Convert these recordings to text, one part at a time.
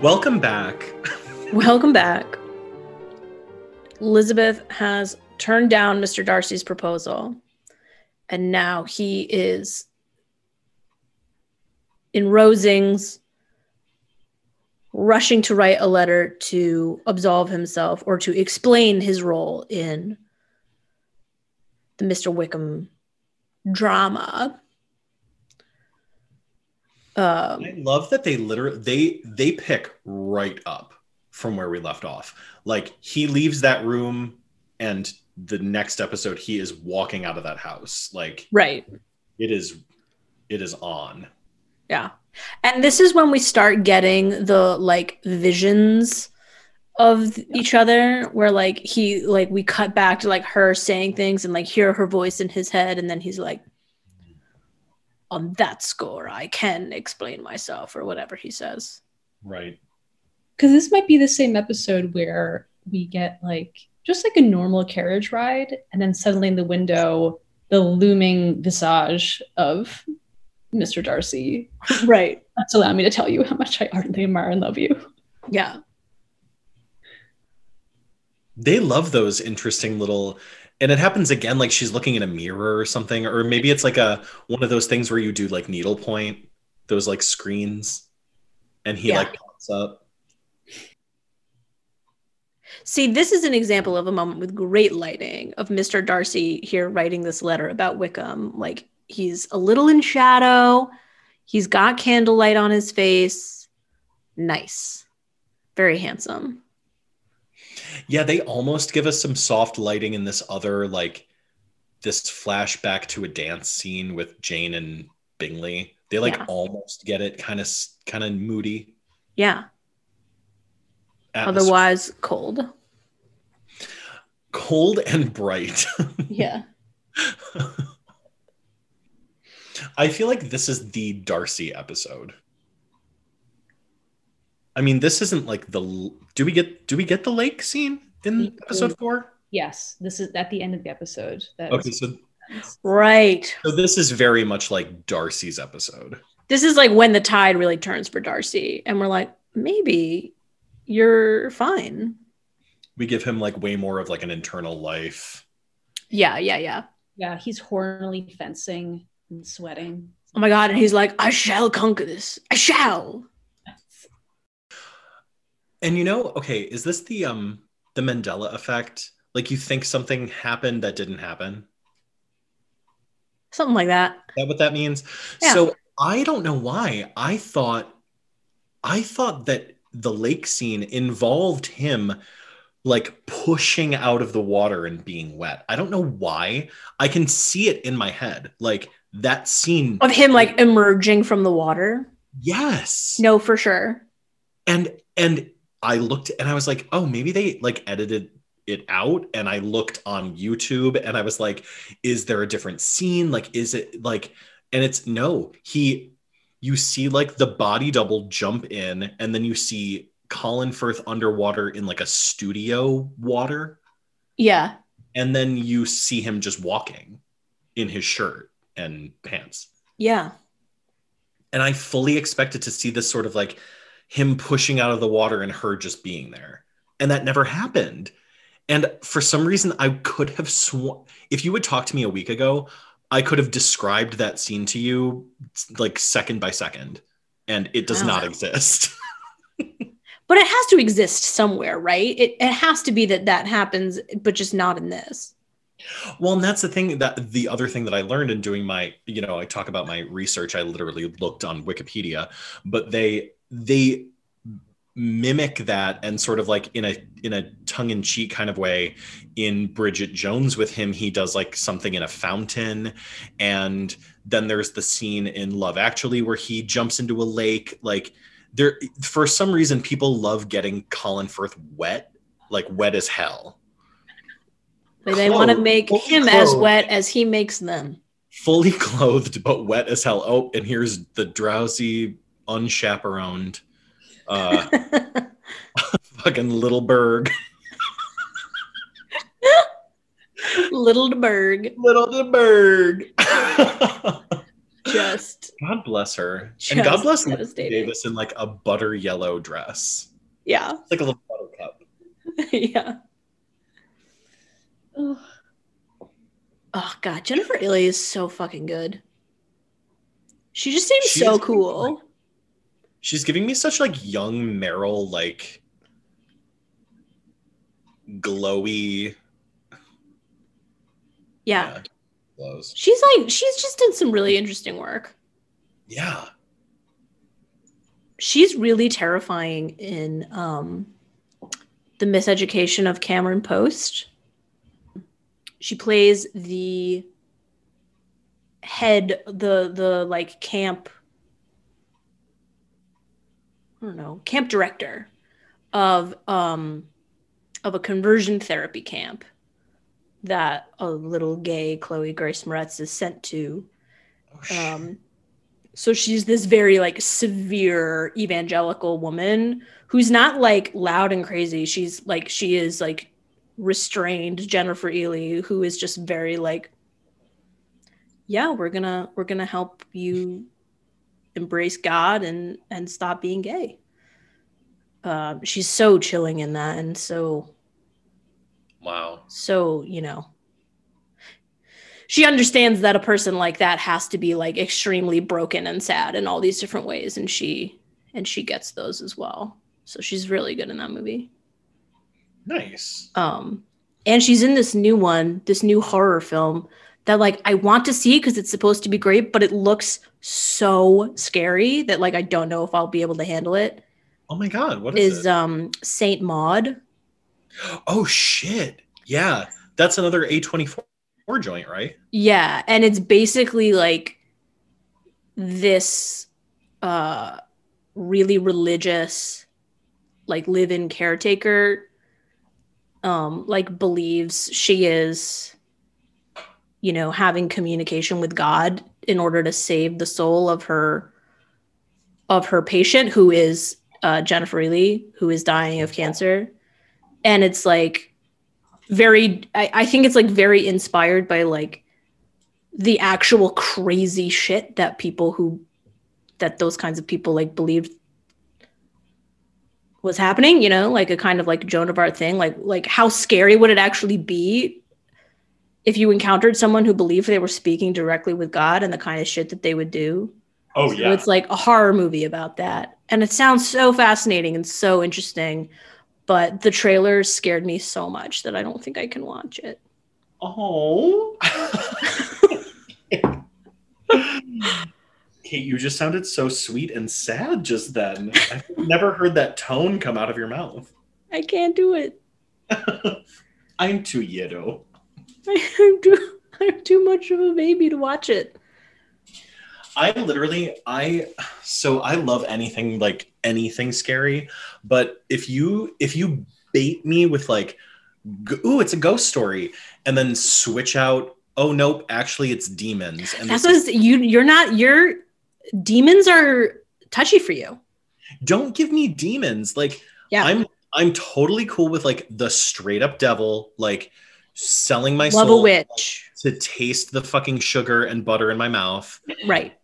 Welcome back. Welcome back. Elizabeth has turned down Mr. Darcy's proposal, and now he is in Rosings, rushing to write a letter to absolve himself or to explain his role in the Mr. Wickham drama. Um, I love that they literally they they pick right up from where we left off. Like he leaves that room and the next episode he is walking out of that house. Like right. it is it is on. Yeah. And this is when we start getting the like visions of each other where like he like we cut back to like her saying things and like hear her voice in his head and then he's like on that score I can explain myself or whatever he says. Right. Because this might be the same episode where we get like just like a normal carriage ride, and then suddenly in the window, the looming visage of Mr. Darcy. Right. That's allow me to tell you how much I ardently admire and love you. Yeah. They love those interesting little and it happens again like she's looking in a mirror or something or maybe it's like a one of those things where you do like needlepoint those like screens and he Yeah. like pops up See, this is an example of a moment with great lighting of Mr. Darcy here writing this letter about Wickham. Like he's a little in shadow, he's got candlelight on his face. Nice. Very handsome. yeah they almost give us some soft lighting in this other like this flashback to a dance scene with jane and bingley they like Yeah. almost get it kind of kind of moody Yeah. atmosphere. Otherwise, cold. cold and bright Yeah. I feel like this is the Darcy episode. I mean, this isn't like the. Do we get? Do we get the lake scene in We episode four? Yes, this is at the end of the episode. That Okay, so Right. so this is very much like Darcy's episode. This is like when the tide really turns for Darcy. And we're like, maybe you're fine. We give him like way more of like an internal life. Yeah, yeah, yeah. yeah, he's hornily fencing and sweating. Oh my God. And he's like, I shall conquer this. I shall. And you know, okay, is this the um the Mandela effect? Like you think something happened that didn't happen? Something like that. Is that what that means? Yeah. So I don't know why. I thought I thought that the lake scene involved him like pushing out of the water and being wet. I don't know why. I can see it in my head. Like that scene. Of him like emerging from the water. Yes. No, for sure. And and I looked and I was like, "Oh, maybe they like edited it out." And I looked on YouTube and I was like, "Is there a different scene? Like is it like and it's no. He you see like the body double jump in and then you see Colin Firth underwater in like a studio water Yeah. and then you see him just walking in his shirt and pants. Yeah. And I fully expected to see this sort of like him pushing out of the water and her just being there. And that never happened. And for some reason, I could have sworn, if you would talk to me a week ago, I could have described that scene to you like second by second. And it does Wow. not exist. But it has to exist somewhere, right? It, it has to be that that happens, but just not in this. Well, and that's the thing that the other thing that I learned in doing my, you know, I talk about my research. I literally looked on Wikipedia, but they they mimic that and sort of like in a in a tongue-in-cheek kind of way in Bridget Jones with him he does like something in a fountain and then there's the scene in Love Actually where he jumps into a lake like there for some reason people love getting Colin Firth wet like wet as hell Like, they want to make him as wet as he makes them. fully clothed but wet as hell. Oh, and here's the drowsy unchaperoned uh fucking little berg Little Berg. little berg Just god bless her and god bless davis in like a butter yellow dress yeah. it's like a little buttercup yeah. Ugh. Oh god, Jennifer Ehle is so fucking good. She just seems She so cool. she's giving me such like young meryl like glowy Yeah. glows She's like she's just done some really interesting work. yeah She's really terrifying in um The Miseducation of Cameron Post. She plays the head the the like camp I don't know, camp director of um of a conversion therapy camp that a little gay Chloe Grace Moretz is sent to. Oh, um so she's this very like severe evangelical woman who's not like loud and crazy. She's like she is like restrained jennifer ehle who is just very like yeah we're gonna we're gonna help you embrace god and and stop being gay. Um she's so chilling in that and so wow. So you know she understands that a person like that has to be like extremely broken and sad in all these different ways and she and she gets those as well. So she's really good in that movie nice. Um and she's in this new one this new horror film that like i want to see because it's supposed to be great but it looks so scary that like i don't know if i'll be able to handle it. Oh my god what is, is it? um saint maud. Oh shit. Yeah that's another a24 joint right? Yeah, and it's basically like this uh really religious like live-in caretaker um like believes she is you know having communication with God in order to save the soul of her of her patient who is uh Jennifer Ehle, who is dying of cancer. And it's like very I, I think it's like very inspired by like the actual crazy shit that people who that those kinds of people like believed was happening you know like a kind of like joan of arc thing like like how scary would it actually be if you encountered someone who believed they were speaking directly with god and the kind of shit that they would do oh so it's like a horror movie about that. And it sounds so fascinating and so interesting. But the trailer scared me so much that I don't think I can watch it. oh Kate, you just sounded so sweet and sad just then. I've never heard that tone come out of your mouth. I can't do it. I'm too yiddo. I'm too, I'm too much of a baby to watch it. I literally, I so I love anything like anything scary, but if you if you bait me with like, ooh, it's a ghost story, and then switch out, oh nope, actually it's demons, and That's what you you're not your demons are touchy for you. don't give me demons like Yeah. i'm i'm totally cool with like the straight up devil like selling my Love a soul witch. to taste the fucking sugar and butter in my mouth Right.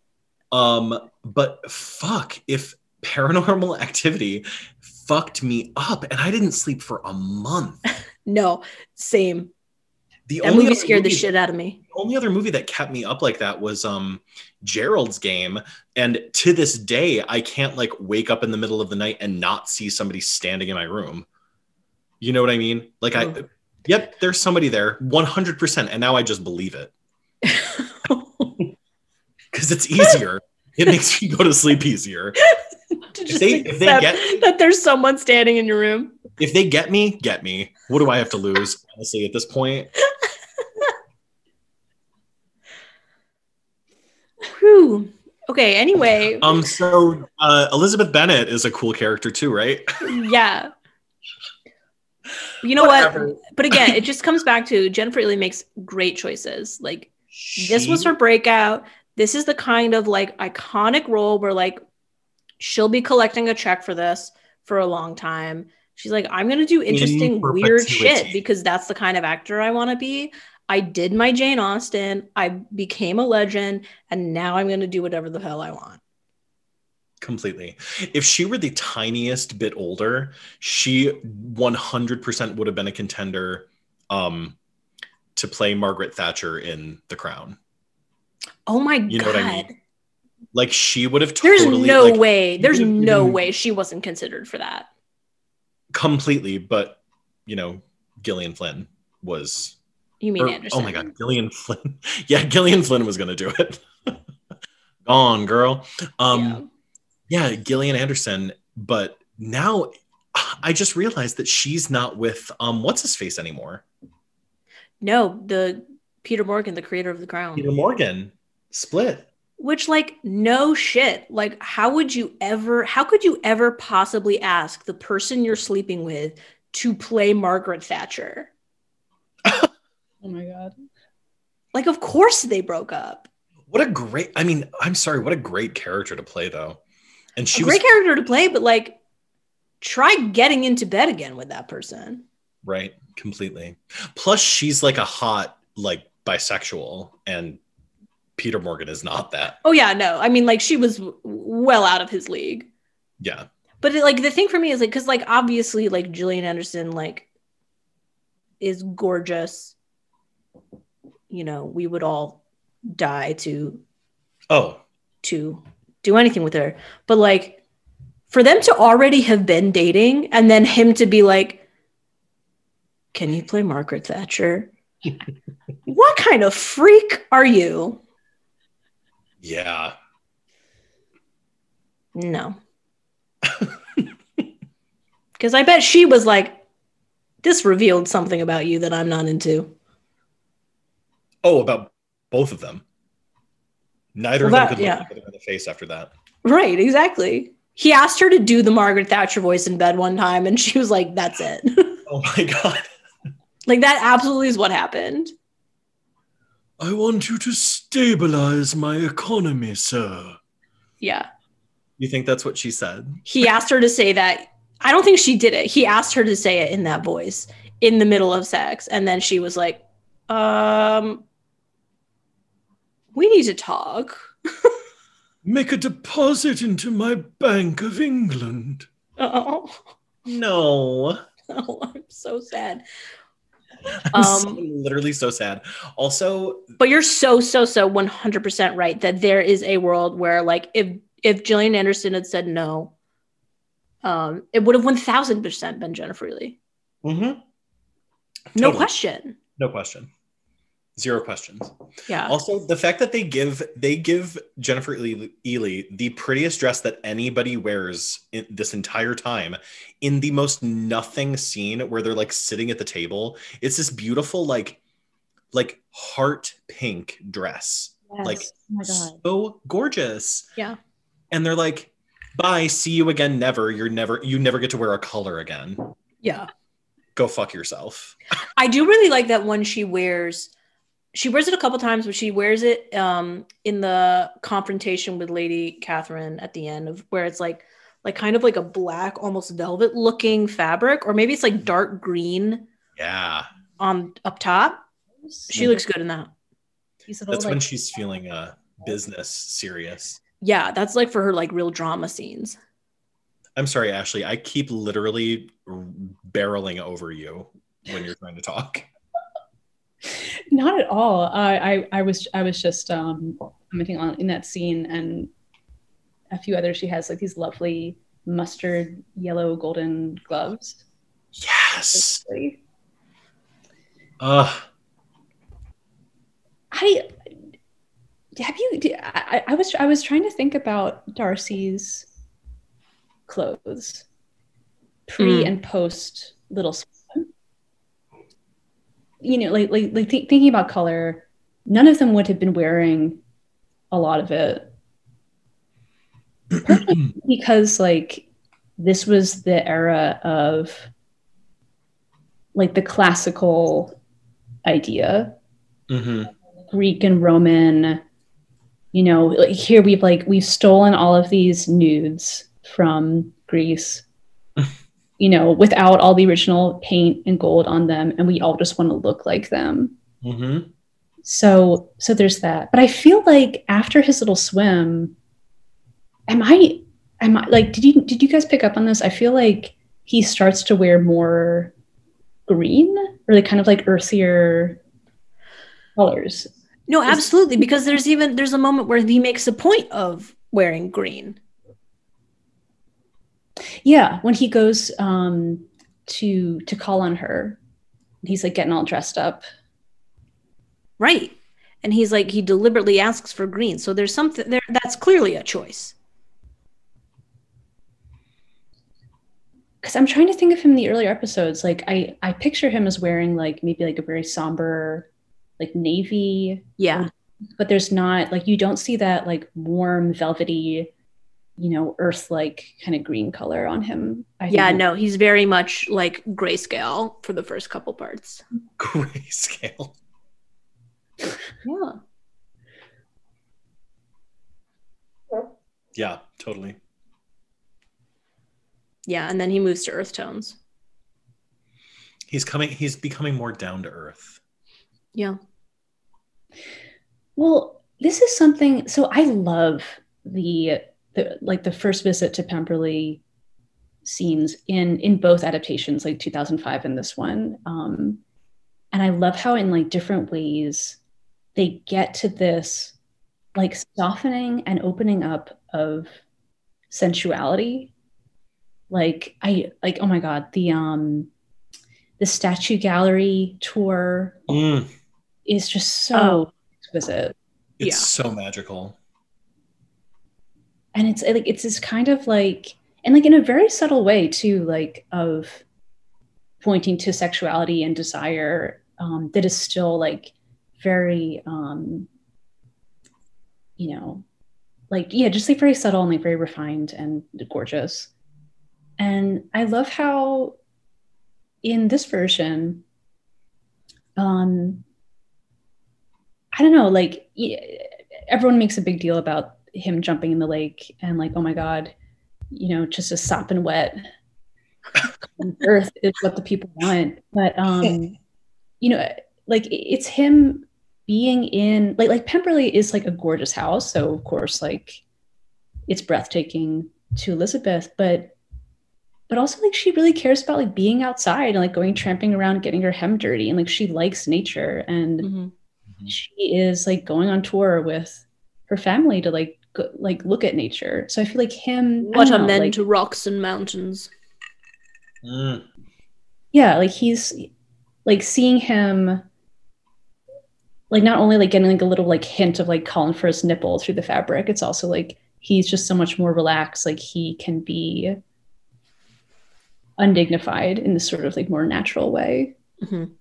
um but fuck if paranormal activity fucked me up and i didn't sleep for a month No, same. The That only movie other scared the movie- shit out of me. the only other movie that kept me up like that was um Gerald's game and to this day I can't like wake up in the middle of the night and not see somebody standing in my room. You know what I mean? Like I Oh. yep, there's somebody there 100% and now I just believe it cuz it's easier. it makes me go to sleep easier. to just they- if they get- that there's someone standing in your room. If they get me, get me. What do I have to lose honestly at this point? Whew. Okay, anyway. Um so uh Elizabeth Bennet is a cool character too, right? yeah. You know Whatever. what? But again, it just comes back to Jennifer Ehle makes great choices. Like this was her breakout. This is the kind of like iconic role where like she'll be collecting a check for this for a long time. She's like, I'm gonna do interesting, weird shit because that's the kind of actor I want to be. I did my Jane Austen. I became a legend, and now I'm gonna do whatever the hell I want. completely. If she were the tiniest bit older, she 100% would have been a contender um, to play Margaret Thatcher in The Crown. Oh my You know god. what I mean? Like she would have totally. There's no like, way. There's no way she wasn't considered for that. completely, but you know, Gillian Flynn was You mean or- Anderson? oh my god, Gillian Flynn. yeah, Gillian Flynn was gonna do it. Gone, girl. Um Yeah. yeah, Gillian Anderson, but now I just realized that she's not with um what's his face anymore. No, the Peter Morgan, the creator of The Crown. Peter Morgan split. Which, like, no shit. Like, how would you ever, how could you ever possibly ask the person you're sleeping with to play Margaret Thatcher? Oh my god. Like, of course they broke up. What a great I mean, I'm sorry, what a great character to play though. And she a was great character to play, but like, try getting into bed again with that person. right, completely. Plus she's like a hot like bisexual and Peter Morgan is not that. Oh, yeah, no. I mean, like, she was w- well out of his league. Yeah. But it, like the thing for me is like because like obviously like Gillian Anderson like is gorgeous. You know, we would all die to Oh, to do anything with her. But like for them to already have been dating and then him to be like, Can you play Margaret Thatcher? what kind of freak are you? yeah. No. Because I bet she was like, this revealed something about you that I'm not into. Oh, about both of them. Neither Well, of them could yeah. look each other in the face after that. Right, exactly. He asked her to do the Margaret Thatcher voice in bed one time, and she was like, that's it. Oh my god. like, that absolutely is what happened. I want you to stabilize my economy, sir. Yeah. You think that's what she said? He asked her to say that. I don't think she did it. He asked her to say it in that voice in the middle of sex. And then she was like, um, we need to talk. Make a deposit into my Bank of England. Oh. No. Oh, I'm so sad. I'm so- Um, literally so sad. Also, but you're so so so 100% right that there is a world where like if if Gillian Anderson had said no, um, it would have 1000% been Jennifer Ehle. mhm. No question. No question. Zero questions. Yeah. Also, the fact that they give they give Jennifer Ehle, the prettiest dress that anybody wears in this entire time in the most nothing scene where they're like sitting at the table. It's this beautiful like like heart pink dress. Like oh my god. so gorgeous. Yeah. And they're like, bye, see you again, never. You're never you never get to wear a color again. Yeah. Go fuck yourself. I do really like that one she wears. She wears it a couple times, but she wears it um, in the confrontation with Lady Catherine at the end of where it's like, like kind of like a black, almost velvet looking fabric, or maybe it's like dark green Yeah. on up top. She looks good in that. These little, That's when she's feeling uh business serious. Yeah, that's like for her like real drama scenes. I'm sorry, Ashley. I keep literally barreling over you when you're trying to talk. Not at all. I, I I was I was just um commenting on in that scene and a few others. She has like these lovely mustard yellow golden gloves. Yes. Basically. Uh, I have you. I, I was I was trying to think about Darcy's clothes pre Mm. and post Little. You know, like like like thi- thinking about color, none of them would have been wearing a lot of it. Because like this was the era of like the classical idea. Mhm. Greek and Roman you know, like here we've like we've stolen all of these nudes from Greece, you know, without all the original paint and gold on them, and we all just want to look like them. Mm-hmm. So so there's that. But I feel like after his little swim, am I am I like did you did you guys pick up on this? I feel like he starts to wear more green or like kind of like earthier colors. No, absolutely. Because there's even there's a moment where he makes a point of wearing green. Yeah, when he goes um to to call on her, he's like getting all dressed up. Right. And he's like he deliberately asks for green. So there's something there that's clearly a choice. Because I'm trying to think of him in the earlier episodes. Like I I picture him as wearing like maybe like a very somber like navy Yeah. but there's not like you don't see that like warm velvety you know earth like kind of green color on him I Yeah, think. no, he's very much like grayscale for the first couple parts. Grayscale. Yeah. Yeah, totally. Yeah, and then he moves to earth tones. He's coming. He's becoming more down to earth. Yeah. well this is something so i love the, the like the first visit to pemberley scenes in in both adaptations like 2005 and this one um and i love how in like different ways they get to this like softening and opening up of sensuality like i like oh my god the um the statue gallery tour Mm, is just so Oh. exquisite it's Yeah. so magical. And it's like it's this kind of like and like in a very subtle way too like of pointing to sexuality and desire um that is still like very um you know like yeah just like very subtle and like very refined and gorgeous. And i love how in this version um i don't know like everyone makes a big deal about him jumping in the lake and like oh my god you know just a sopping wet. Earth is what the people want. But um you know like it's him being in like like pemberley is like a gorgeous house. So of course like it's breathtaking to elizabeth but but also like she really cares about like being outside and like going tramping around getting her hem dirty and like she likes nature. And Mhm. she is like going on tour with her family to like go, like look at nature. So I feel like him. What don't know, men like, to rocks and mountains. Mm. yeah, like he's like seeing him. Like not only like getting like a little like hint of like calling for his nipple through the fabric, it's also like he's just so much more relaxed. Like he can be undignified in this sort of like more natural way. Mhm.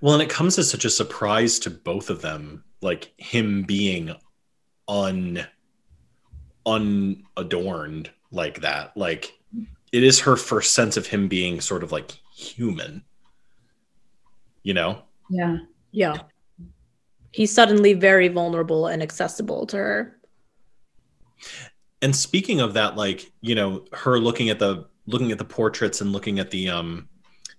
Well, and it comes as such a surprise to both of them, like him being un unadorned like that. Like it is her first sense of him being sort of like human. You know? Yeah. Yeah. He's suddenly very vulnerable and accessible to her. And speaking of that, like, you know, her looking at the looking at the portraits and looking at the um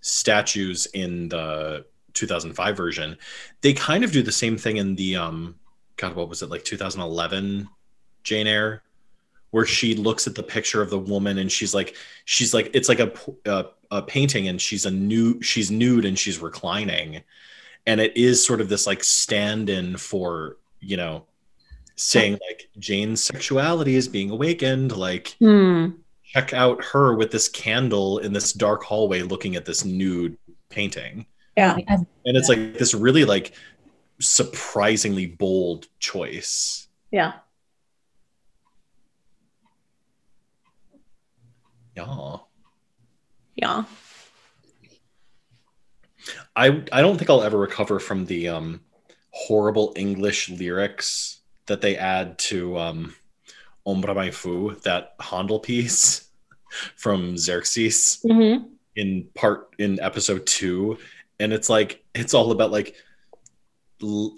statues in the 2005 version, they kind of do the same thing in the um God, what was it like 2011 Jane Eyre, where she looks at the picture of the woman and she's like, she's like, it's like a a, a painting and she's a new, she's nude and she's reclining, and it is sort of this like stand-in for you know saying like Jane's sexuality is being awakened, like Hmm. check out her with this candle in this dark hallway looking at this nude painting Yeah. And it's like this really like surprisingly bold choice Yeah. yeah Yeah. i i don't think i'll ever recover from the um horrible english lyrics that they add to um ombra mai fu that handel piece from xerxes Mm-hmm. in part in episode two and it's like it's all about like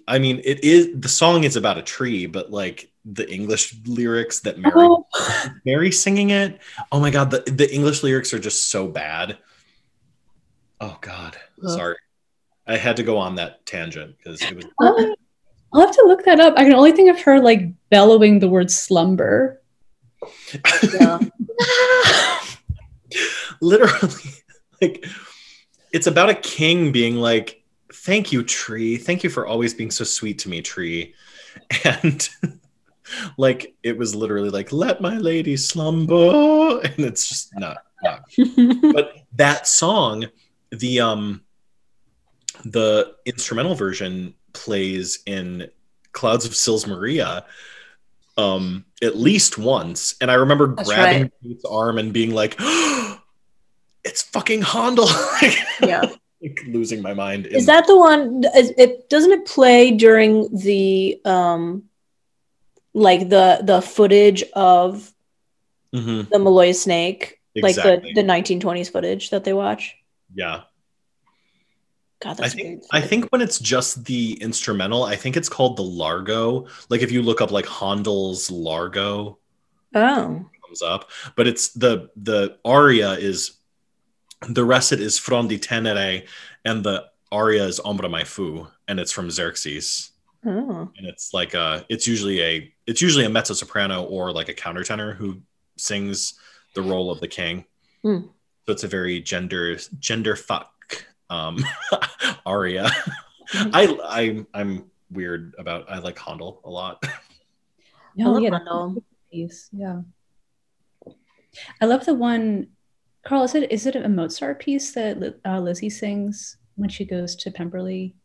I mean, it is the song is about a tree, but like the English lyrics that Mary Oh, Mary singing it. Oh my god, the, the English lyrics are just so bad. Oh god, Ugh. sorry. I had to go on that tangent because it was I'll I'll have to look that up. I can only think of her like bellowing the word slumber. Yeah. literally like it's about a king being like thank you tree. Thank you for always being so sweet to me tree. And like it was literally like let my lady slumber. And it's just not not. But that song the um the instrumental version plays in clouds of sils maria um at least once. And i remember That's grabbing right. Kate's arm and being like it's fucking Handel yeah. like, losing my mind Is that the one? Is it doesn't it play during the um, like the the footage of Mhm, the Maloja snake, exactly like the the 1920s footage that they watch? yeah God, I that's think weird. I think when it's just the instrumental, I think it's called the Largo. Like if you look up like Handel's Largo, Oh, comes up, but it's the the aria is the recit is Frondi tenere, and the aria is Ombra mai fu, and it's from Xerxes, oh, and it's like a it's usually a it's usually a mezzo soprano or like a countertenor who sings the role of the king. Hmm. So it's a very gender gender fuck um, aria. I I I'm weird about I like Handel a lot. I love yeah, Handel. piece. Yeah. I love the one. Carl, is it is it a Mozart piece that uh, Lizzie sings when she goes to Pemberley?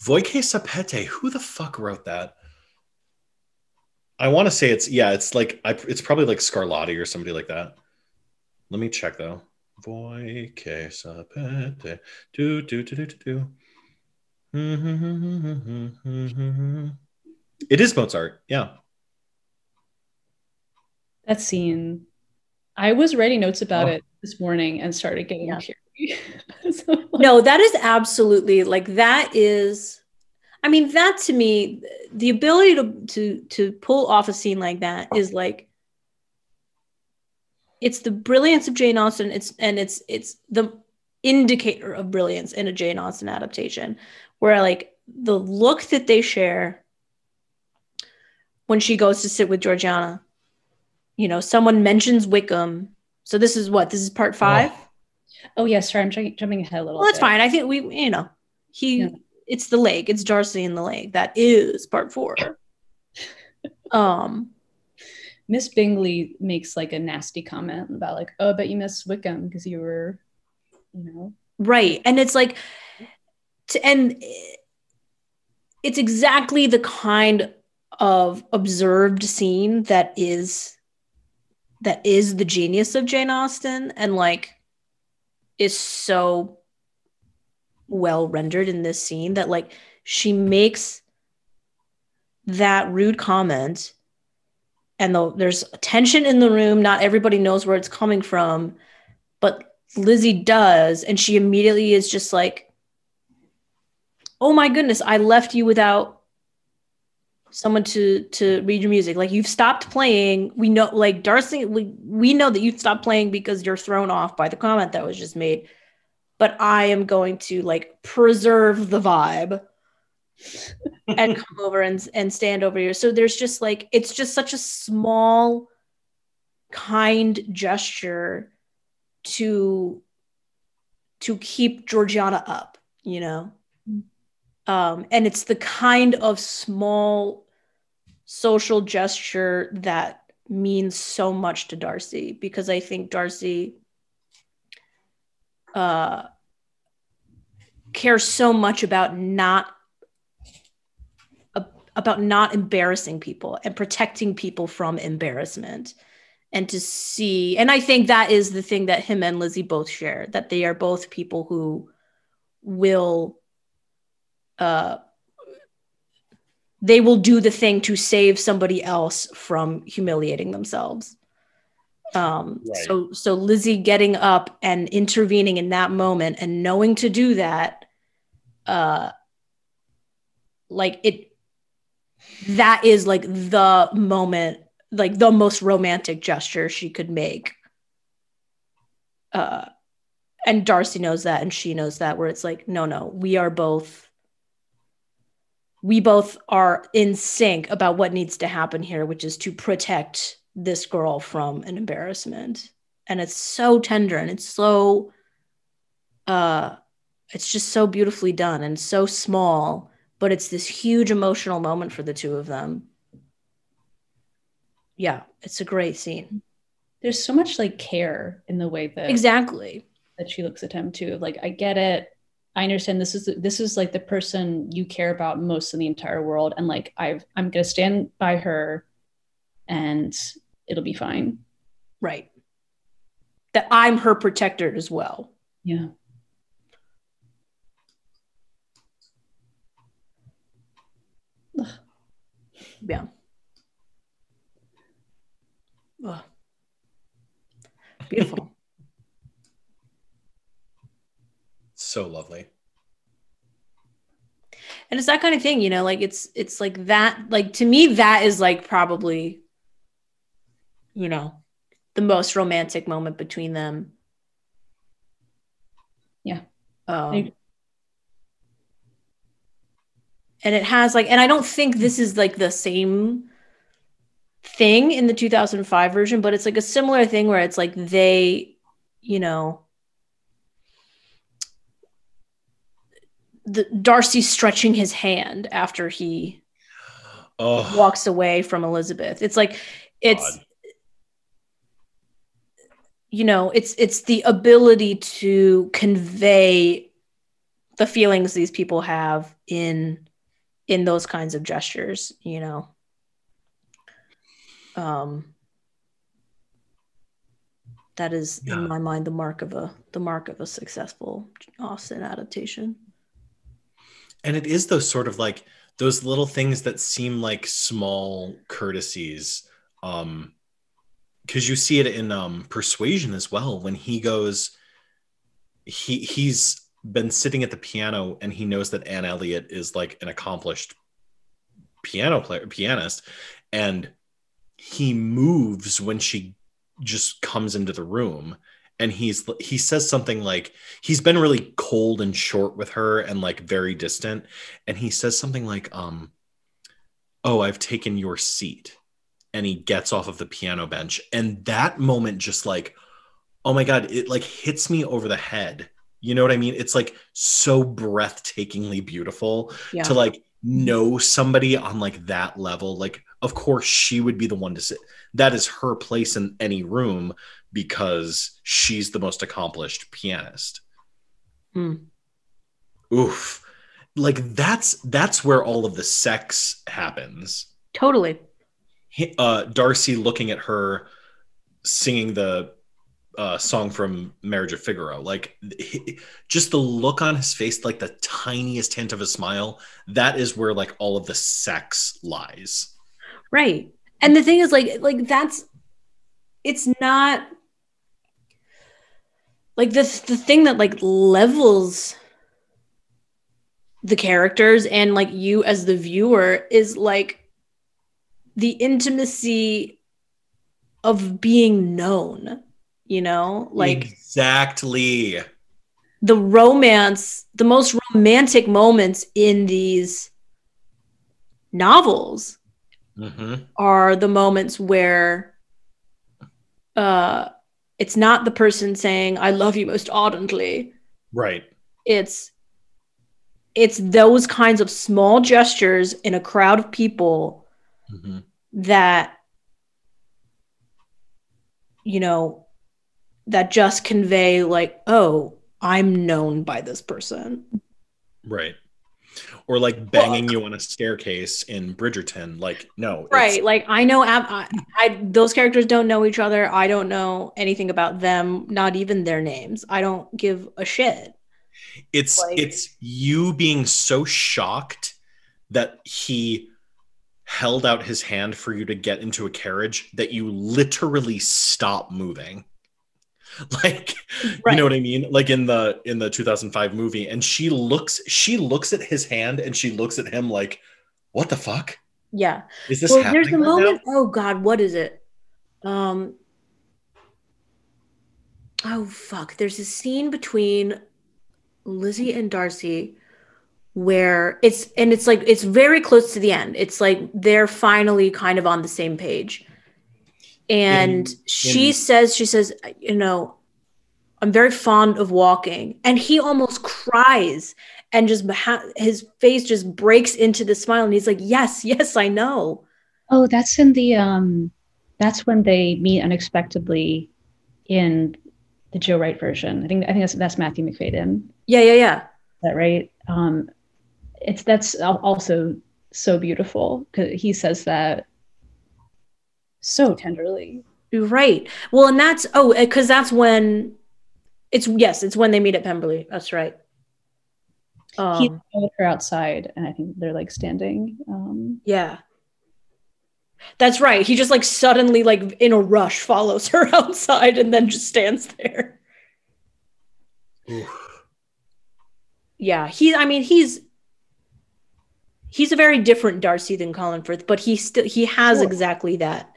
Voi che sapete, who the fuck wrote that? I want to say it's yeah, it's like I, it's probably like Scarlatti or somebody like that. Let me check though. Voike Sapete, do do do do do do. It is Mozart, yeah. That scene. I was writing notes about Oh. it this morning and started getting Yeah. So, like, no, that is absolutely like that is. I mean, that to me, the ability to to to pull off a scene like that is like. It's the brilliance of Jane Austen. It's and it's it's the indicator of brilliance in a Jane Austen adaptation, where like the look that they share when she goes to sit with Georgiana. You know, someone mentions Wickham. So this is what this is part five. oh yeah, sorry, I'm jumping, jumping ahead a little. Well, that's bit. fine. I think we, you know, he, Yeah. it's the lake. It's Darcy in the lake. That is part four. um, Miss Bingley makes like a nasty comment about like, oh, but you miss Wickham because you were, you know, right, and it's like, to, and it's exactly the kind of observed scene that is that is the genius of Jane Austen, and like, is so well rendered in this scene that like she makes that rude comment and the, there's tension in the room. Not everybody knows where it's coming from but lizzie does. And she immediately is just like oh my goodness i left you without someone to to read your music like you've stopped playing we know like darcy we, we know that you've stopped playing because you're thrown off by the comment that was just made but i am going to like preserve the vibe and come over and, and stand over here. So there's just like it's just such a small, kind gesture to to keep Georgiana up, you know. Um, and it's the kind of small social gesture that means so much to Darcy because I think Darcy uh, cares so much about not about not embarrassing people and protecting people from embarrassment. And to see and i think that is the thing that him and lizzie both share that they are both people who will uh they will do the thing to save somebody else from humiliating themselves um Right. so so lizzie getting up and intervening in that moment and knowing to do that uh like it that is like the moment like the most romantic gesture she could make uh and darcy knows that and she knows that where it's like no no we are both we both are in sync about what needs to happen here which is to protect this girl from an embarrassment and it's so tender and it's so uh it's just so beautifully done and so small but it's this huge emotional moment for the two of them yeah it's a great scene There's so much like care in the way that exactly that she looks at him too. Like I get it. I understand this is this is like the person you care about most in the entire world, and like I've I'm gonna stand by her, and it'll be fine. right that i'm her protector as well Yeah. yeah Ugh. beautiful So lovely. and it's that kind of thing you know like it's it's like that like to me that is like probably you know the most romantic moment between them Yeah. um, and it has like and i don't think this is like the same thing in the 2005 version but it's like a similar thing where it's like they you know the darcy stretching his hand after he Oh, walks away from elizabeth it's like it's God. you know it's it's the ability to convey the feelings these people have in in those kinds of gestures you know um that is Yeah. in my mind the mark of a the mark of a successful austen adaptation and it is those sort of like those little things that seem like small courtesies um because you see it in um persuasion as well when he goes he he's been sitting at the piano and he knows that anne elliot is like an accomplished piano player pianist and he moves when she just comes into the room and he's he says something like he's been really cold and short with her and like very distant. And he says something like um oh i've taken your seat. And he gets off of the piano bench. And that moment just like oh my god it like hits me over the head. You know what i mean? It's like so breathtakingly beautiful yeah. to like know somebody on like that level. Like of course she would be the one to sit that is her place in any room because she's the most accomplished pianist. Hmm. oof. Like that's that's where all of the sex happens. Totally. Uh darcy looking at her singing the uh song from marriage of figaro. Like he- just the look on his face like the tiniest hint of a smile that is where like all of the sex lies. Right. And the thing is like like that's it's not like the the thing that like levels the characters and like you as the viewer is like the intimacy of being known, you know? Like exactly the romance, the most romantic moments in these novels hmm are the moments where uh it's not the person saying i love you most ardently. Right. It's it's those kinds of small gestures in a crowd of people hmm that you know that just convey like oh i'm known by this person. Right or like banging you on a staircase in bridgerton like no right like i know I, I those characters don't know each other. I don't know anything about them not even their names. I don't give a shit. It's Like- it's you being so shocked that he held out his hand for you to get into a carriage that you literally stop moving like you know what i mean like in the in the 2005 movie and she looks she looks at his hand and she looks at him like what the fuck Yeah. is this well, happening there's a right moment. Oh God, what is it? Um. Oh fuck! There's a scene between Lizzie and Darcy where it's and it's like it's very close to the end. It's like they're finally kind of on the same page. And she in- says, she says, you know, I'm very fond of walking. And he almost cries and just ha- his face just breaks into the smile. And he's like, Yes, yes, I know. Oh, that's in the um that's when they meet unexpectedly in the Joe Wright version. I think I think that's that's Matthew Macfadyen. Is Yeah, yeah, yeah. that right? Um it's that's also so beautiful because he says that so tenderly. Right. Well, and that's oh, because that's when it's yes, it's when they meet at Pemberley. That's right. he Um, followed her outside and I think they're like standing. Um yeah. That's right. He just like suddenly, like in a rush, follows her outside and then just stands there. Oof. Yeah, he. I mean, he's he's a very different Darcy than Colin Firth, but he still he has Sure. exactly that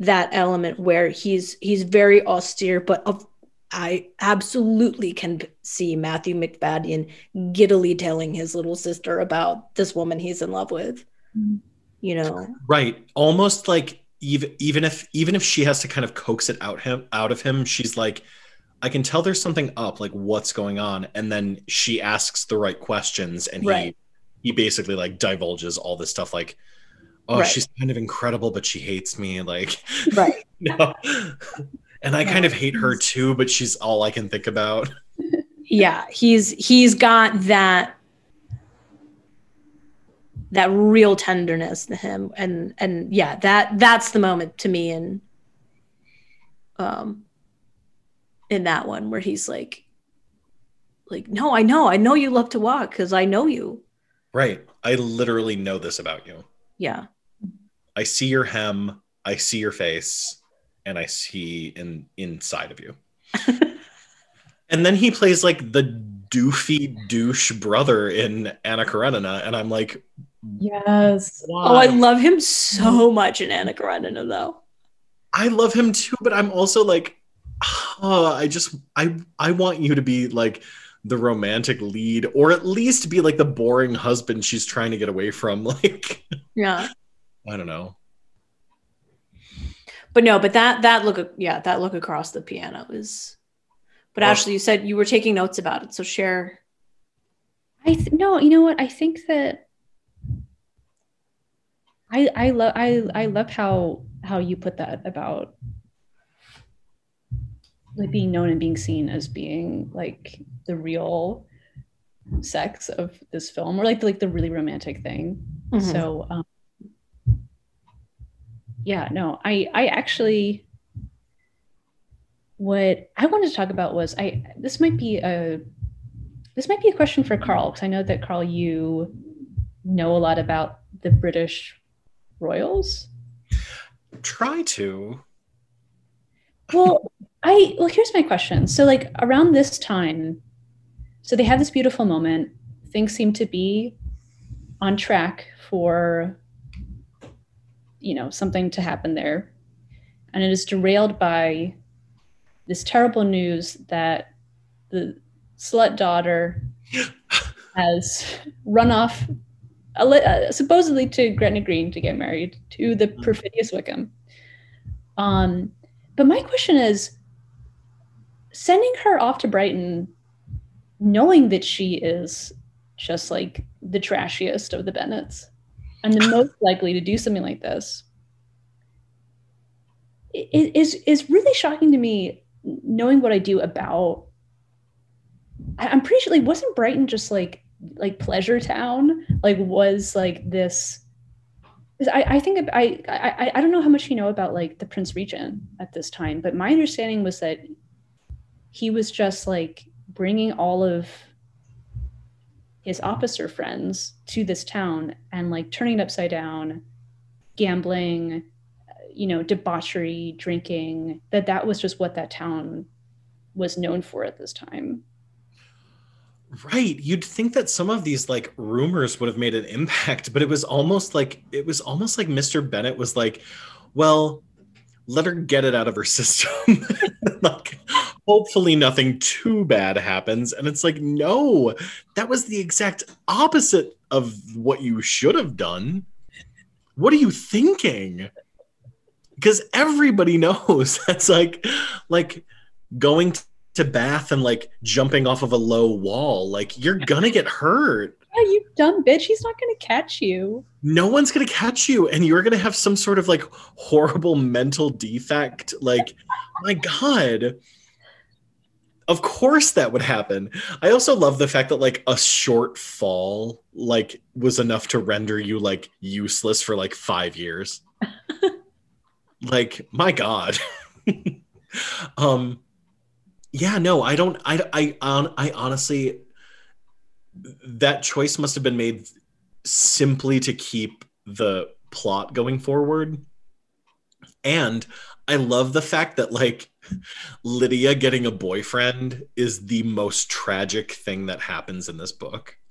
that element where he's he's very austere, but of I absolutely can see Matthew Macfadyen giddily telling his little sister about this woman he's in love with. Mhm. You know, right almost like even even if even if she has to kind of coax it out him out of him she's like i can tell there's something up like what's going on and then she asks the right questions and Right. he he basically like divulges all this stuff like oh Right. she's kind of incredible but she hates me like right? no and i kind of hate her too but she's all i can think about. Yeah he's he's got that that real tenderness to him. And and yeah that that's the moment to me in um in that one where he's like like no i know i know you love to walk because i know you. Right. I literally know this about you yeah. I see your hem i see your face and i see in inside of you. And then he plays like the doofy douche brother in Anna Karenina, and I'm like, yes. oh i love him so much in anna karenina though. I love him too, but I'm also like, oh, I just I I want you to be like the romantic lead, or at least be like the boring husband she's trying to get away from. Like, yeah I don't know. but no but that that look yeah that look across the piano is but Well- ashley you said you were taking notes about it so share I th- no, you know what? I think that I I love I I love how how you put that about like being known and being seen as being like the real sex of this film or like the, like the really romantic thing. Mhm. So um yeah, no, I I actually what I wanted to talk about was I this might be a this might be a question for Carl because I know that Carl you know a lot about the British royals. Try to. Well, I well here's my question. So like around this time, so they have this beautiful moment. Things seem to be on track for you know something to happen there, and it is derailed by this terrible news that the slut daughter has run off uh, supposedly to Gretna Green to get married to the perfidious Wickham. Um, but my question is sending her off to Brighton, knowing that she is just like the trashiest of the Bennets and the most likely to do something like this is is really shocking to me knowing what I do about I'm pretty sure like wasn't Brighton just like like pleasure town? Like was like this I, I think I, I I don't know how much you know about like the Prince Regent at this time, but my understanding was that he was just like bringing all of his officer friends to this town and like turning it upside down, gambling, you know debauchery drinking that that was just what that town was known for at this time Right. You'd think that some of these like rumors would have made an impact, but it was almost like it was almost like Mr. bennet was like, well, let her get it out of her system. like hopefully nothing too bad happens. And it's like, no, that was the exact opposite of what you should have done. What are you thinking? Because everybody knows that's like like going to Bath and like jumping off of a low wall. Like you're gonna get hurt. Yeah, you dumb bitch. He's not gonna catch you. No one's gonna catch you, and you're gonna have some sort of like horrible mental defect. Like, my God. Of course that would happen. I also love the fact that like a short fall like was enough to render you like useless for like five years. like, my God. um yeah no i don't i i i honestly that choice must have been made simply to keep the plot going forward. And i love the fact that like lydia getting a boyfriend is the most tragic thing that happens in this book.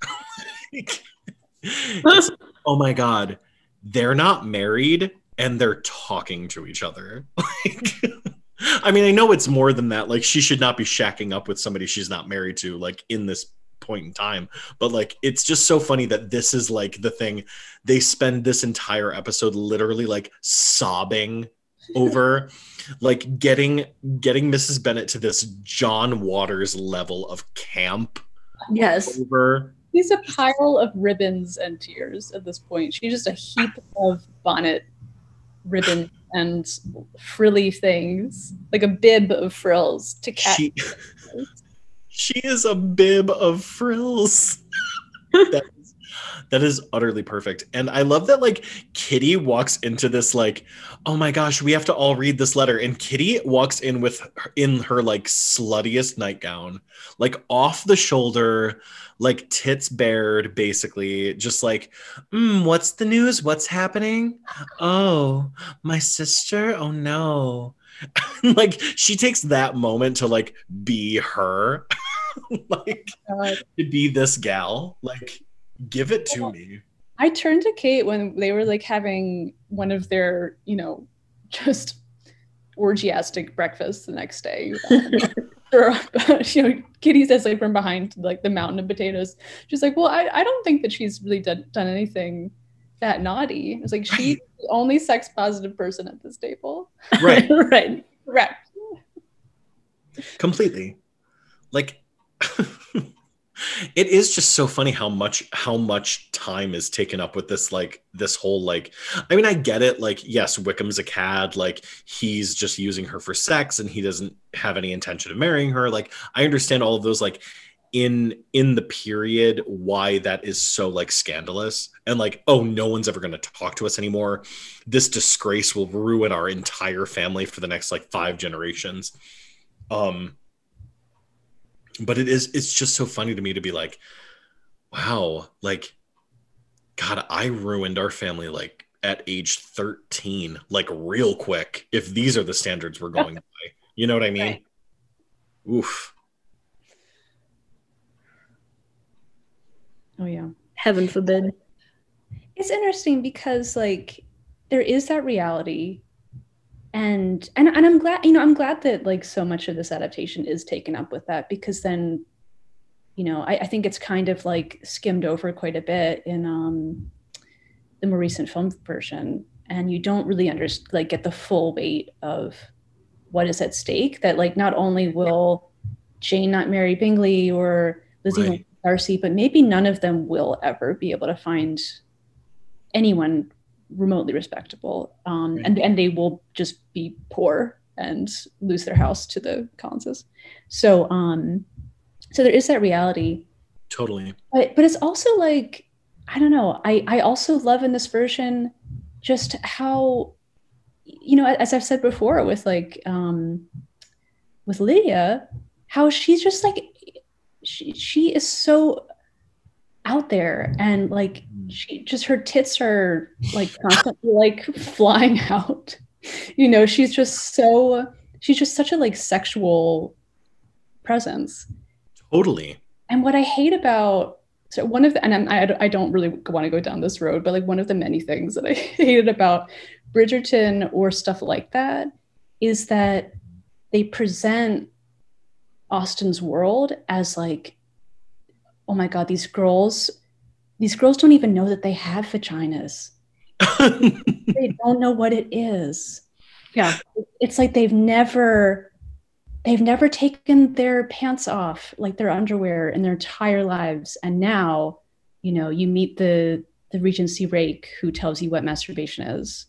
Oh my god they're not married and they're talking to each other. Like I mean, I know it's more than that. Like, she should not be shacking up with somebody she's not married to, like, in this point in time. But, like, it's just so funny that this is, like, the thing they spend this entire episode literally, like, sobbing over like getting getting Mrs. Bennet to this John Waters level of camp. Yes. Over He's a pile of ribbons and tears at this point. She's just a heap of bonnet ribbon and frilly things, like a bib of frills to catch. She, she is a bib of frills. that, is, that is utterly perfect. And I love that like Kitty walks into this like, oh my gosh, we have to all read this letter. And Kitty walks in with in her like sluttiest nightgown, like off the shoulder, like tits bared, basically, just like, mm, what's the news? What's happening? Oh, my sister? Oh no. like she takes that moment to like be her, like oh God. to be this gal. Like, give it to me. I turned to Kate when they were like having one of their, you know, just orgiastic breakfasts the next day. or uh, you know kitty says like from behind like the mountain of potatoes she's like well i, I don't think that she's really done, done anything that naughty. It's like she's the only sex positive person at this table. Right. Right. Correct. Completely. Like it is just so funny how much how much time is taken up with this like this whole like i mean i get it. Like yes wickham's a cad. Like he's just using her for sex and he doesn't have any intention of marrying her. Like i understand all of those like in in the period why that is so like scandalous and like oh no one's ever going to talk to us anymore. This disgrace will ruin our entire family for the next like five generations. Um but it is it's just so funny to me to be like wow like god i ruined our family like at age 13 like real quick if these are the standards we're going by. You know what i mean? Right. oof oh yeah. Heaven forbid. It's interesting because like there is that reality and and and I'm glad you know I'm glad that like so much of this adaptation is taken up with that because then you know I, I think it's kind of like skimmed over quite a bit in um the more recent film version. And you don't really under like get the full weight of what is at stake that like not only will Jane not marry Bingley or Lizzie right. Darcy but maybe none of them will ever be able to find anyone remotely respectable um, right. and and they will just be poor and lose their house to the Collinses. So um so there is that reality. Totally. But but it's also like I don't know. I I also love in this version just how you know as I've said before with like um with Lydia how she's just like she she is so out there and like mm. she just her tits are like constantly like flying out you know, she's just so she's just such a like sexual presence. Totally. And what I hate about so one of the and I'm, I I don't really want to go down this road, but like one of the many things that I hated about Bridgerton or stuff like that is that they present Austen's world as like, oh my god, these girls, these girls don't even know that they have vaginas. they don't know what it is. Yeah. It's like they've never they've never taken their pants off, like their underwear in their entire lives. And now, you know, you meet the the Regency rake who tells you what masturbation is.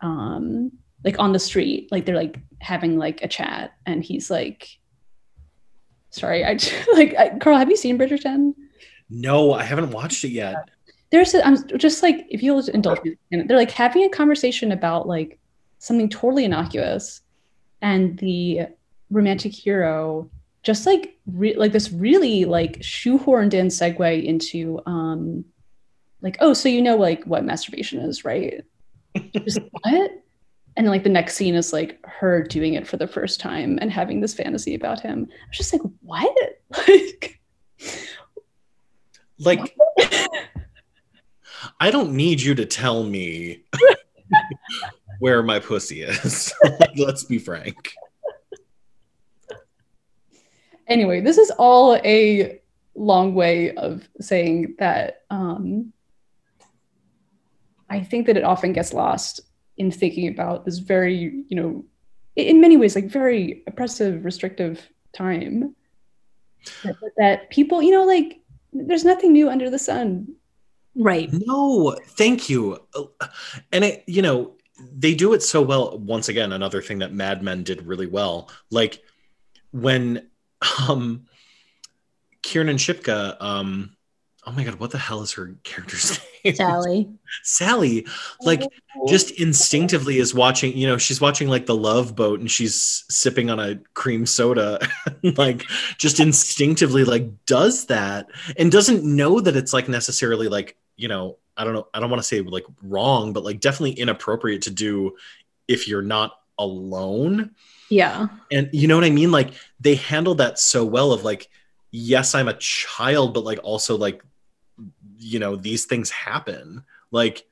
Um, like on the street, like they're like having like a chat, and he's like, "Sorry, I like I, Carl. Have you seen Bridgerton?" No, I haven't watched it yet. There's, a, I'm just like, if you'll indulge me, they're like having a conversation about like something totally innocuous, and the romantic hero just like re- like this really like shoehorned in segue into um like oh so you know like what masturbation is right just what and then like the next scene is like her doing it for the first time and having this fantasy about him i was just like what like Like, I don't need you to tell me where my pussy is. Let's be frank. anyway this is all a long way of saying that um i think that it often gets lost in thinking about this very you know in many ways like very oppressive restrictive time that, that people you know like there's nothing new under the sun Right. No, thank you. And it, you know, they do it so well. Once again, another thing that Mad Men did really well. Like when um Kiernan Shipka, um, oh my god, what the hell is her character's name? Sally. Sally, like just instinctively is watching, you know, she's watching like the love boat and she's sipping on a cream soda, like just instinctively like does that and doesn't know that it's like necessarily like, you know, I don't know, I don't want to say like wrong, but like definitely inappropriate to do if you're not alone. Yeah. And you know what I mean? Like they handle that so well of like, yes, I'm a child, but like also like, you know, these things happen. Like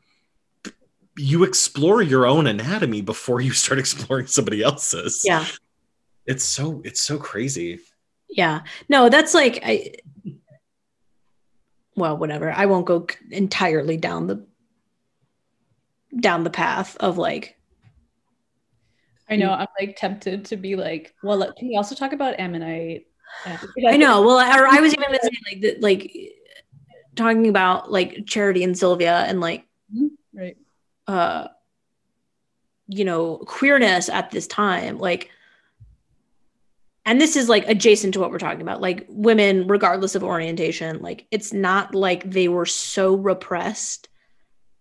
you explore your own anatomy before you start exploring somebody else's. Yeah. It's so it's so crazy. Yeah. No, that's like I well, whatever. I won't go entirely down the down the path of like i know i'm like tempted to be like well can we also talk about ammonite Uh, I know. Well, I, or I was even gonna say like the, like talking about like Charity and Sylvia and like right. uh you know queerness at this time like and this is like adjacent to what we're talking about like women regardless of orientation like it's not like they were so repressed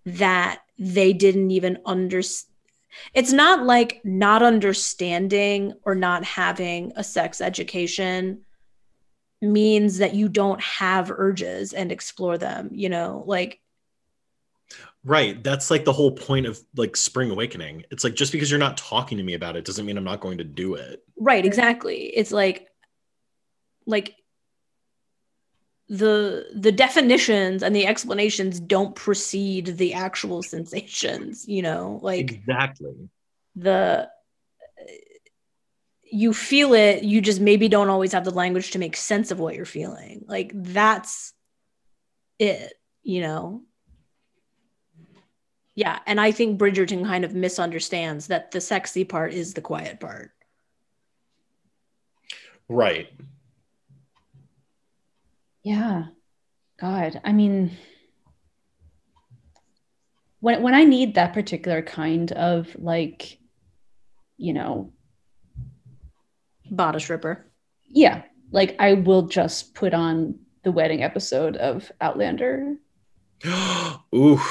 that they didn't even understand it's not like not understanding or not having a sex education means that you don't have urges and explore them you know like Right. That's like the whole point of like spring awakening. It's like just because you're not talking to me about it doesn't mean I'm not going to do it. right exactly it's like like the the definitions and the explanations don't precede the actual sensations you know like exactly. the you feel it you just maybe don't always have the language to make sense of what you're feeling like that's it you know yeah and i think bridgerton kind of misunderstands that the sexy part is the quiet part Right. Yeah. God, I mean, when when I need that particular kind of like, you know, bodice ripper yeah, like I will just put on the wedding episode of Outlander, Ooh.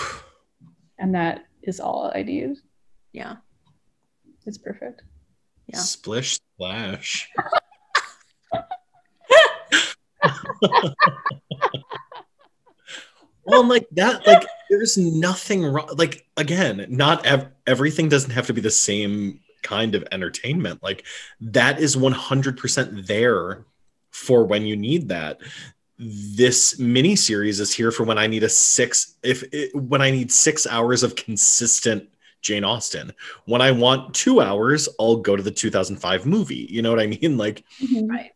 and that is all I need. yeah It's perfect. Yeah. Splish splash. well, like that, like there's nothing wrong. Like again, not ev- everything doesn't have to be the same kind of entertainment. Like that is 100% there for when you need that. This mini series is here for when I need a six if it, when I need 6 hours of consistent Jane Austen. When I want 2 hours, I'll go to the 2005 movie. You know what I mean? Like mm-hmm. Right.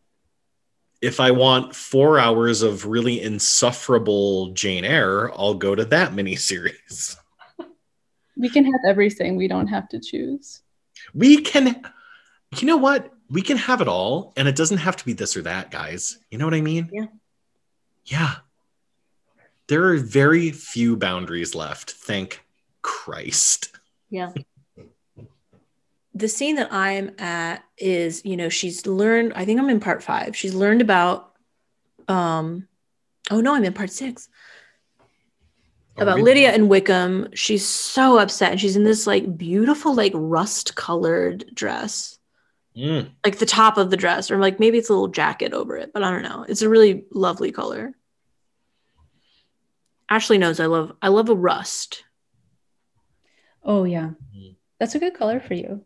if I want 4 hours of really insufferable Jane Eyre, I'll go to that mini series. We can have everything. We don't have to choose. We can, you know what? We can have it all, and it doesn't have to be this or that, guys. You know what I mean? Yeah. Yeah. There are very few boundaries left. Thank Christ. Yeah. The scene that I'm at is, you know, she's learned, I think I'm in part five. She's learned about, um, oh no, I'm in part six about really? Lydia and Wickham. She's so upset. And she's in this like beautiful, like rust colored dress, Mm. like the top of the dress, or like maybe it's a little jacket over it, but I don't know. It's a really lovely color. Ashley knows I love I love a rust. Oh yeah, Mhm. that's a good color for you.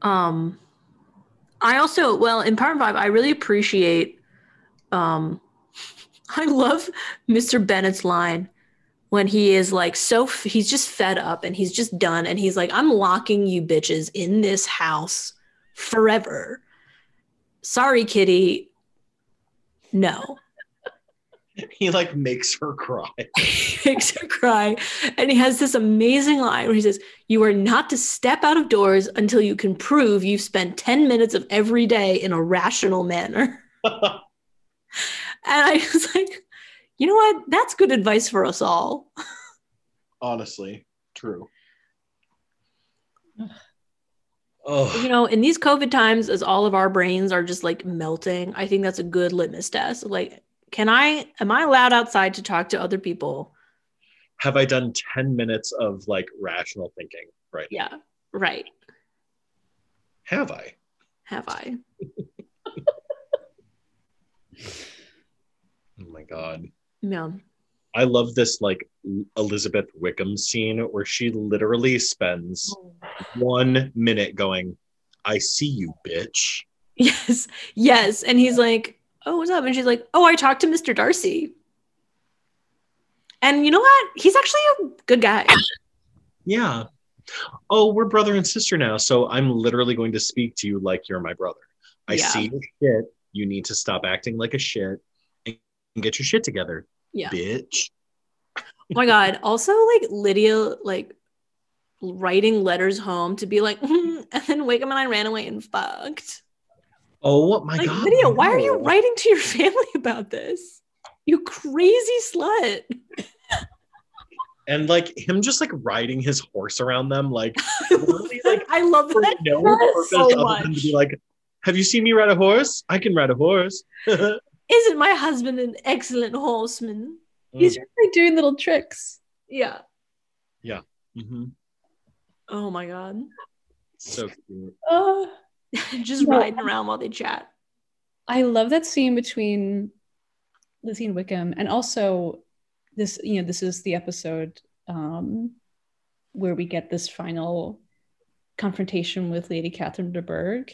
Um, I also, well, in part five, I really appreciate, um, I love Mr. Bennet's line when he is like, so f- he's just fed up and he's just done. And he's like, I'm locking you bitches in this house forever. Sorry, kitty. No. He like makes her cry. he makes her cry. And he has this amazing line where he says, You are not to step out of doors until you can prove you've spent 10 minutes of every day in a rational manner. And I was like, you know what? That's good advice for us all. Honestly, true. Oh. You know, in these COVID times, as all of our brains are just like melting, I think that's a good litmus test. Like, can I, am I allowed outside to talk to other people? have I done 10 minutes of like rational thinking right now? Yeah, right. Have I? Have I? Oh God. Yeah. I love this like Elizabeth Wickham scene where she literally spends oh. one minute going, I see you, bitch. Yes, yes. And he's like, Oh, what's up? And she's like, Oh, I talked to Mr. Darcy. And you know what? He's actually a good guy. Yeah. Oh, we're brother and sister now. So I'm literally going to speak to you like you're my brother. I Yeah. see your shit. You need to stop acting like a shit get your shit together, Yeah. bitch. Oh my god. Also, like Lydia, like writing letters home to be like, "Mhm," and then Wickham and I ran away and fucked. Oh my like, God. Lydia, why are you writing to your family about this? You crazy slut. And like him just like riding his horse around them, like like, I love that. no so than to be like, have you seen me ride a horse? I can ride a horse. Isn't my husband an excellent horseman? He's really doing little tricks. Yeah. Mhm. Oh my god. So cute. Oh, just No. riding around while they chat. I love that scene between Lizzie and Wickham, and also this. You know, this is the episode um, where we get this final confrontation with Lady Catherine de Bourgh,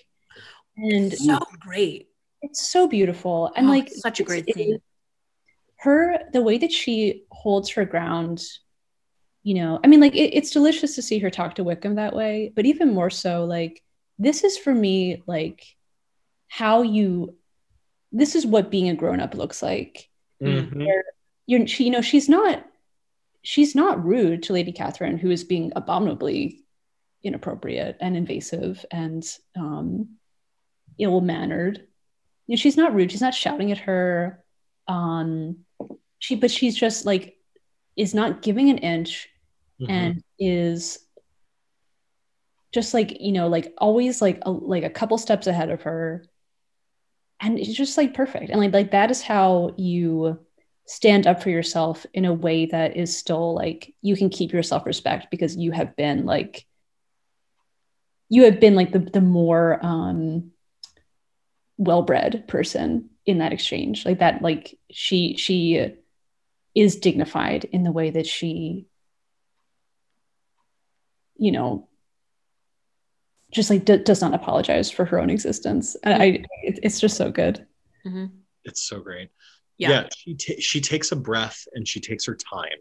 and So great. It's so beautiful and Oh, like such a great is- scene. her the way that she holds her ground you know i mean like it, it's delicious to see her talk to wickham that way but even more so like this is for me like how you this is what being a grown-up looks like Mhm. you're she you know she's not she's not rude to lady catherine who is being abominably inappropriate and invasive and um ill-mannered you know she's not rude. She's not shouting at her um she but she's just like is not giving an inch Mhm. and is just like you know like always like a, like a couple steps ahead of her. And it's just like perfect. And like like that is how you stand up for yourself in a way that is still like you can keep your self-respect because you have been like you have been like the the more um well-bred person in that exchange like that like she she is dignified in the way that she you know just like d- does not apologize for her own existence and i it, it's just so good Mm-hmm. It's so great. Yeah. Yeah, she ta- she takes a breath and she takes her time,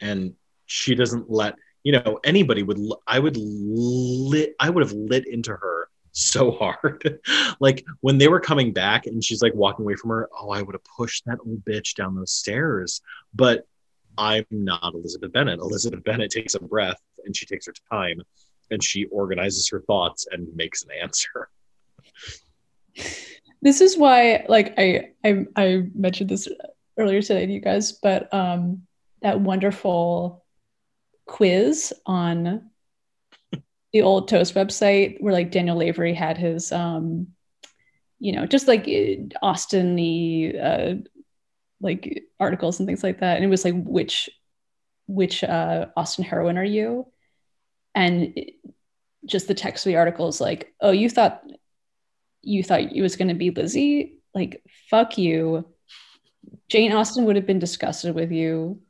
and she doesn't let you know anybody would. l- I would lit. I would have lit into her so hard. like when they were coming back and she's like walking away from her. Oh, I would have pushed that old bitch down those stairs. But I'm not Elizabeth Bennet. Elizabeth Bennet takes a breath and she takes her time and she organizes her thoughts and makes an answer. this is why like I, I i mentioned this earlier today to you guys but um that wonderful quiz on the old toast website where like daniel lavery had his um you know just like austen the uh like articles and things like that and it was like which which uh austen heroine are you and it- just the text of the article is like oh you thought you thought it was going to be Lizzie, like fuck you. Jane Austen would have been disgusted with you.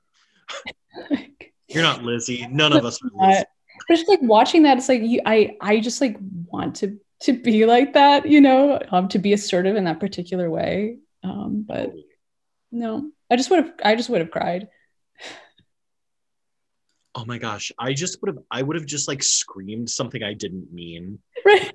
You're not Lizzie. None of us are Lizzie. But just like watching that, it's like you, I, I just like want to to be like that, you know, um, to be assertive in that particular way. Um, but no, I just would have, I just would have cried. Oh my gosh, I just would have I would have just like screamed something I didn't mean. Right.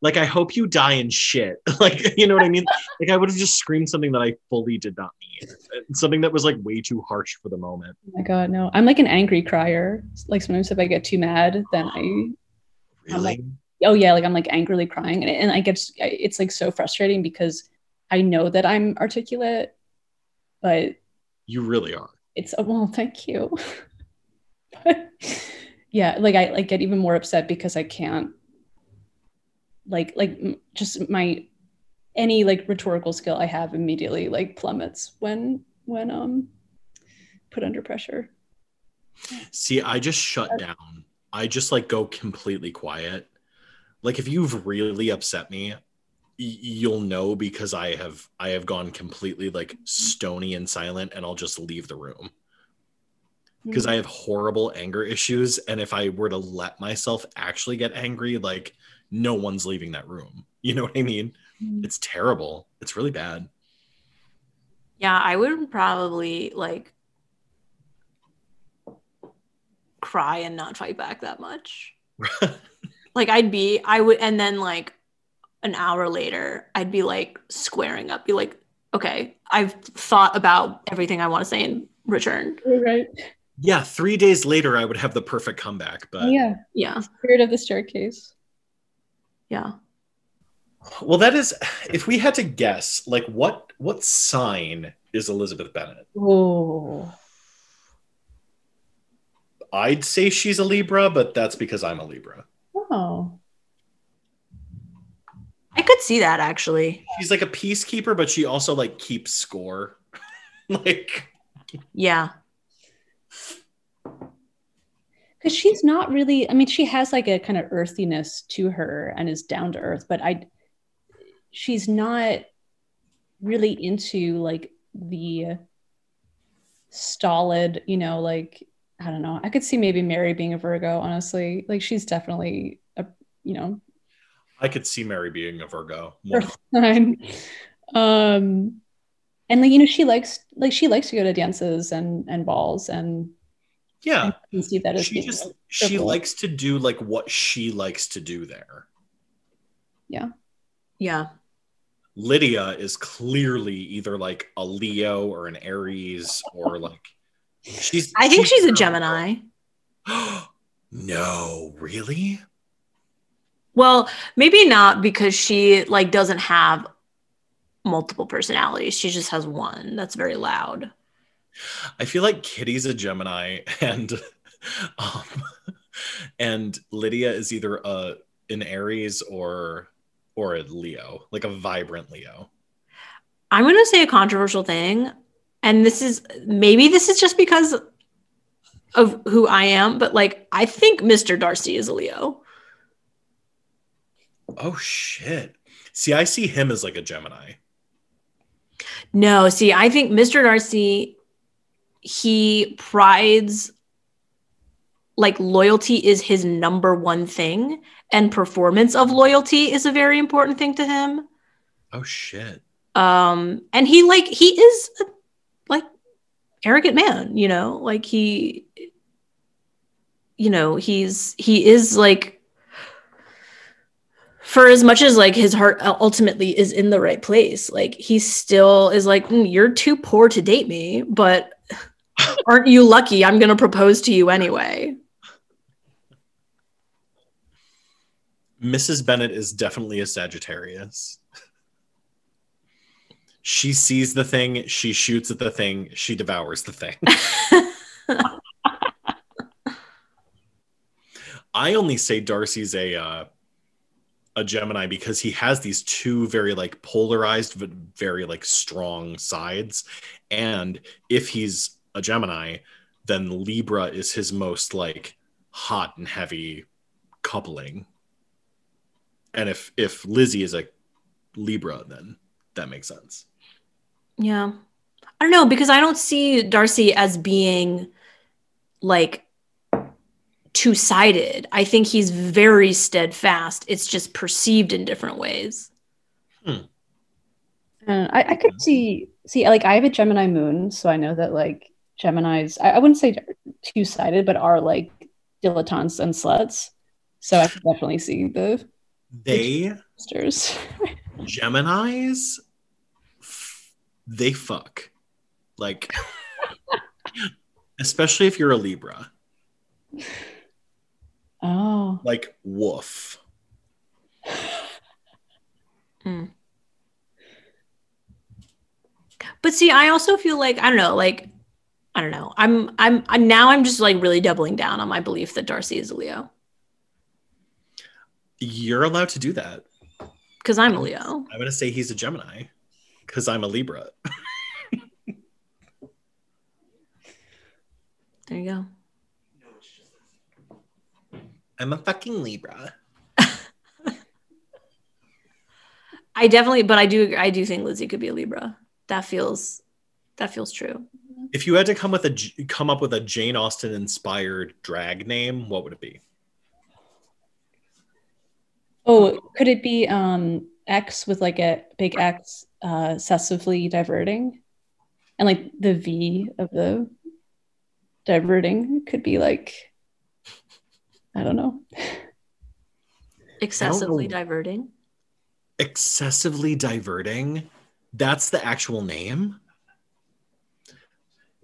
Like I hope you die in shit. Like you know what I mean? Like I would have just screamed something that I fully did not mean. Something that was like way too harsh for the moment. Oh my god, no, I'm like an angry crier. Like sometimes if I get too mad, then I Really? like- oh yeah like i'm like angrily crying and, and i get it's like so frustrating because i know that i'm articulate but you really are. it's oh, well thank you but yeah like i like get even more upset because i can't like like just my any like rhetorical skill i have immediately like plummets when when um put under pressure See, I just shut down. I just like go completely quiet. Like if you've really upset me, you'll know because I have I have gone completely like stony and silent and I'll just leave the room. because I have horrible anger issues. And if I were to let myself actually get angry, like no one's leaving that room. You know what I mean? Mm. It's terrible. It's really bad. Yeah, I would probably like cry and not fight back that much. Like I'd be, I would, and then like an hour later, I'd be like squaring up, be like, okay, I've thought about everything I want to say and returned. right yeah, three days later, I would have the perfect comeback. But yeah Yeah, spirit of the staircase yeah. well, that is if we had to guess, like what what sign is Elizabeth Bennet? oh I'd say she's a Libra, but that's because I'm a Libra. oh I could see that actually. She's like a peacekeeper, but she also like keeps score. like Yeah. Because she's not really i mean she has like a kind of earthiness to her and is down to earth but i she's not really into like the stolid you know like i don't know. I could see maybe mary being a virgo honestly. Like she's definitely a you know. I could see Mary being a Virgo. um and like you know she likes like she likes to go to dances and and balls and Yeah. I can see that as she being just like, she purple. likes to do like what she likes to do there Yeah. Yeah. Lydia is clearly either like a leo or an aries or like she's I think she's a Gemini. no really Well, maybe not because she like doesn't have multiple personalities. She just has one that's very loud. I feel like kitty's a gemini and um and lydia is either a an aries or or a leo like a vibrant leo I'm going to say a controversial thing, and this is maybe this is just because of who I am, but like I think Mr. Darcy is a Leo. oh shit see i see him as like a gemini No, see, I think Mr. Darcy he prides like loyalty is his number one thing and performance of loyalty is a very important thing to him Oh shit. um and he like he is a, like arrogant man you know like he you know he's he is like for as much as like his heart ultimately is in the right place like he still is like "Mm, you're too poor to date me but aren't you lucky i'm gonna propose to you anyway Mrs. Bennet is definitely a Sagittarius. She sees the thing, she shoots at the thing, she devours the thing. I only say Darcy's a uh, a Gemini because he has these two very like polarized but very like strong sides, and if he's a Gemini, then Libra is his most like hot and heavy coupling. And if if Lizzie is a Libra, then that makes sense. Yeah. I don't know because I don't see Darcy as being like two sided. I think he's very steadfast. It's just perceived in different ways. Hmm. And I, I could see see like I have a Gemini moon, so I know that like Gemini's I, I wouldn't say two sided, but are like dilettantes and sluts. So I could definitely see the They sisters. Geminis, f- they fuck. Like, especially if you're a Libra. oh, Like, woof. Hmm. But see, I also feel like I don't know, like I don't know. I'm I'm I, now I'm just like really doubling down on my belief that Darcy is a Leo You're allowed to do that. because I'm a Leo. I'm going to say he's a Gemini because I'm a Libra. There you go. I'm a fucking Libra. I definitely, but I do I do think Lizzie could be a Libra. That feels that feels true. If you had to come with a J- come up with a Jane Austen inspired drag name, what would it be? oh, could it be um X with like a big X, uh, excessively diverting, and like the V of the diverting could be like I don't know. Excessively know. diverting. Excessively diverting. That's the actual name.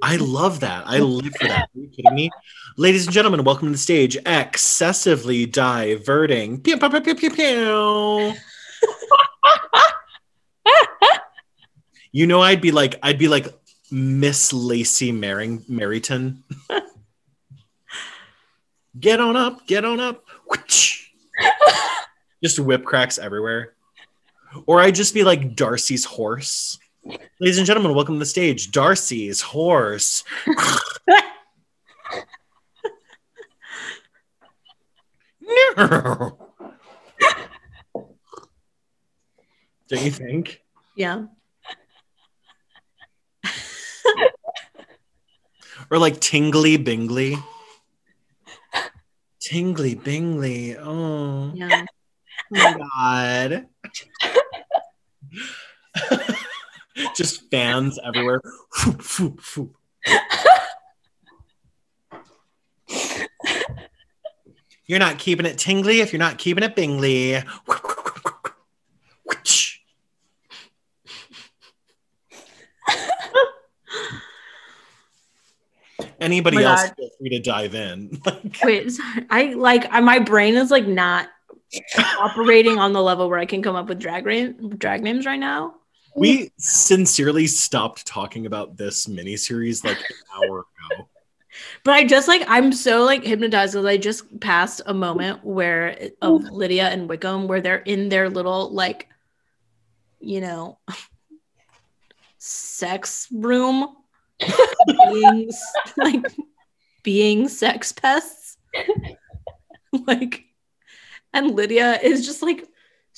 I love that. I live for that. Are you kidding me? Ladies and gentlemen, welcome to the stage. Excessively diverting. Pew, pew, pew, pew, pew, pew. you know, I'd be like, I'd be like Miss Lacey Maring Meryton. get on up, get on up. Just whip cracks everywhere. Or I'd just be like Darcy's horse. Ladies and gentlemen, welcome to the stage. Darcy's horse. no. Don't you think? Yeah. Or like Tingly Bingly. Tingly Bingly. Oh, Yeah. Oh my God. Just fans everywhere. You're not keeping it tingly if you're not keeping it bingly. Anybody Oh else God. feel free to dive in. Wait, sorry. I like I, my brain is like not operating on the level where I can come up with drag ra- drag names right now. We sincerely stopped talking about this miniseries like an hour ago. But I just like I'm so like hypnotized because I just passed a moment where of Lydia and Wickham where they're in their little like, you know, sex room, being like being sex pests, like, and Lydia is just like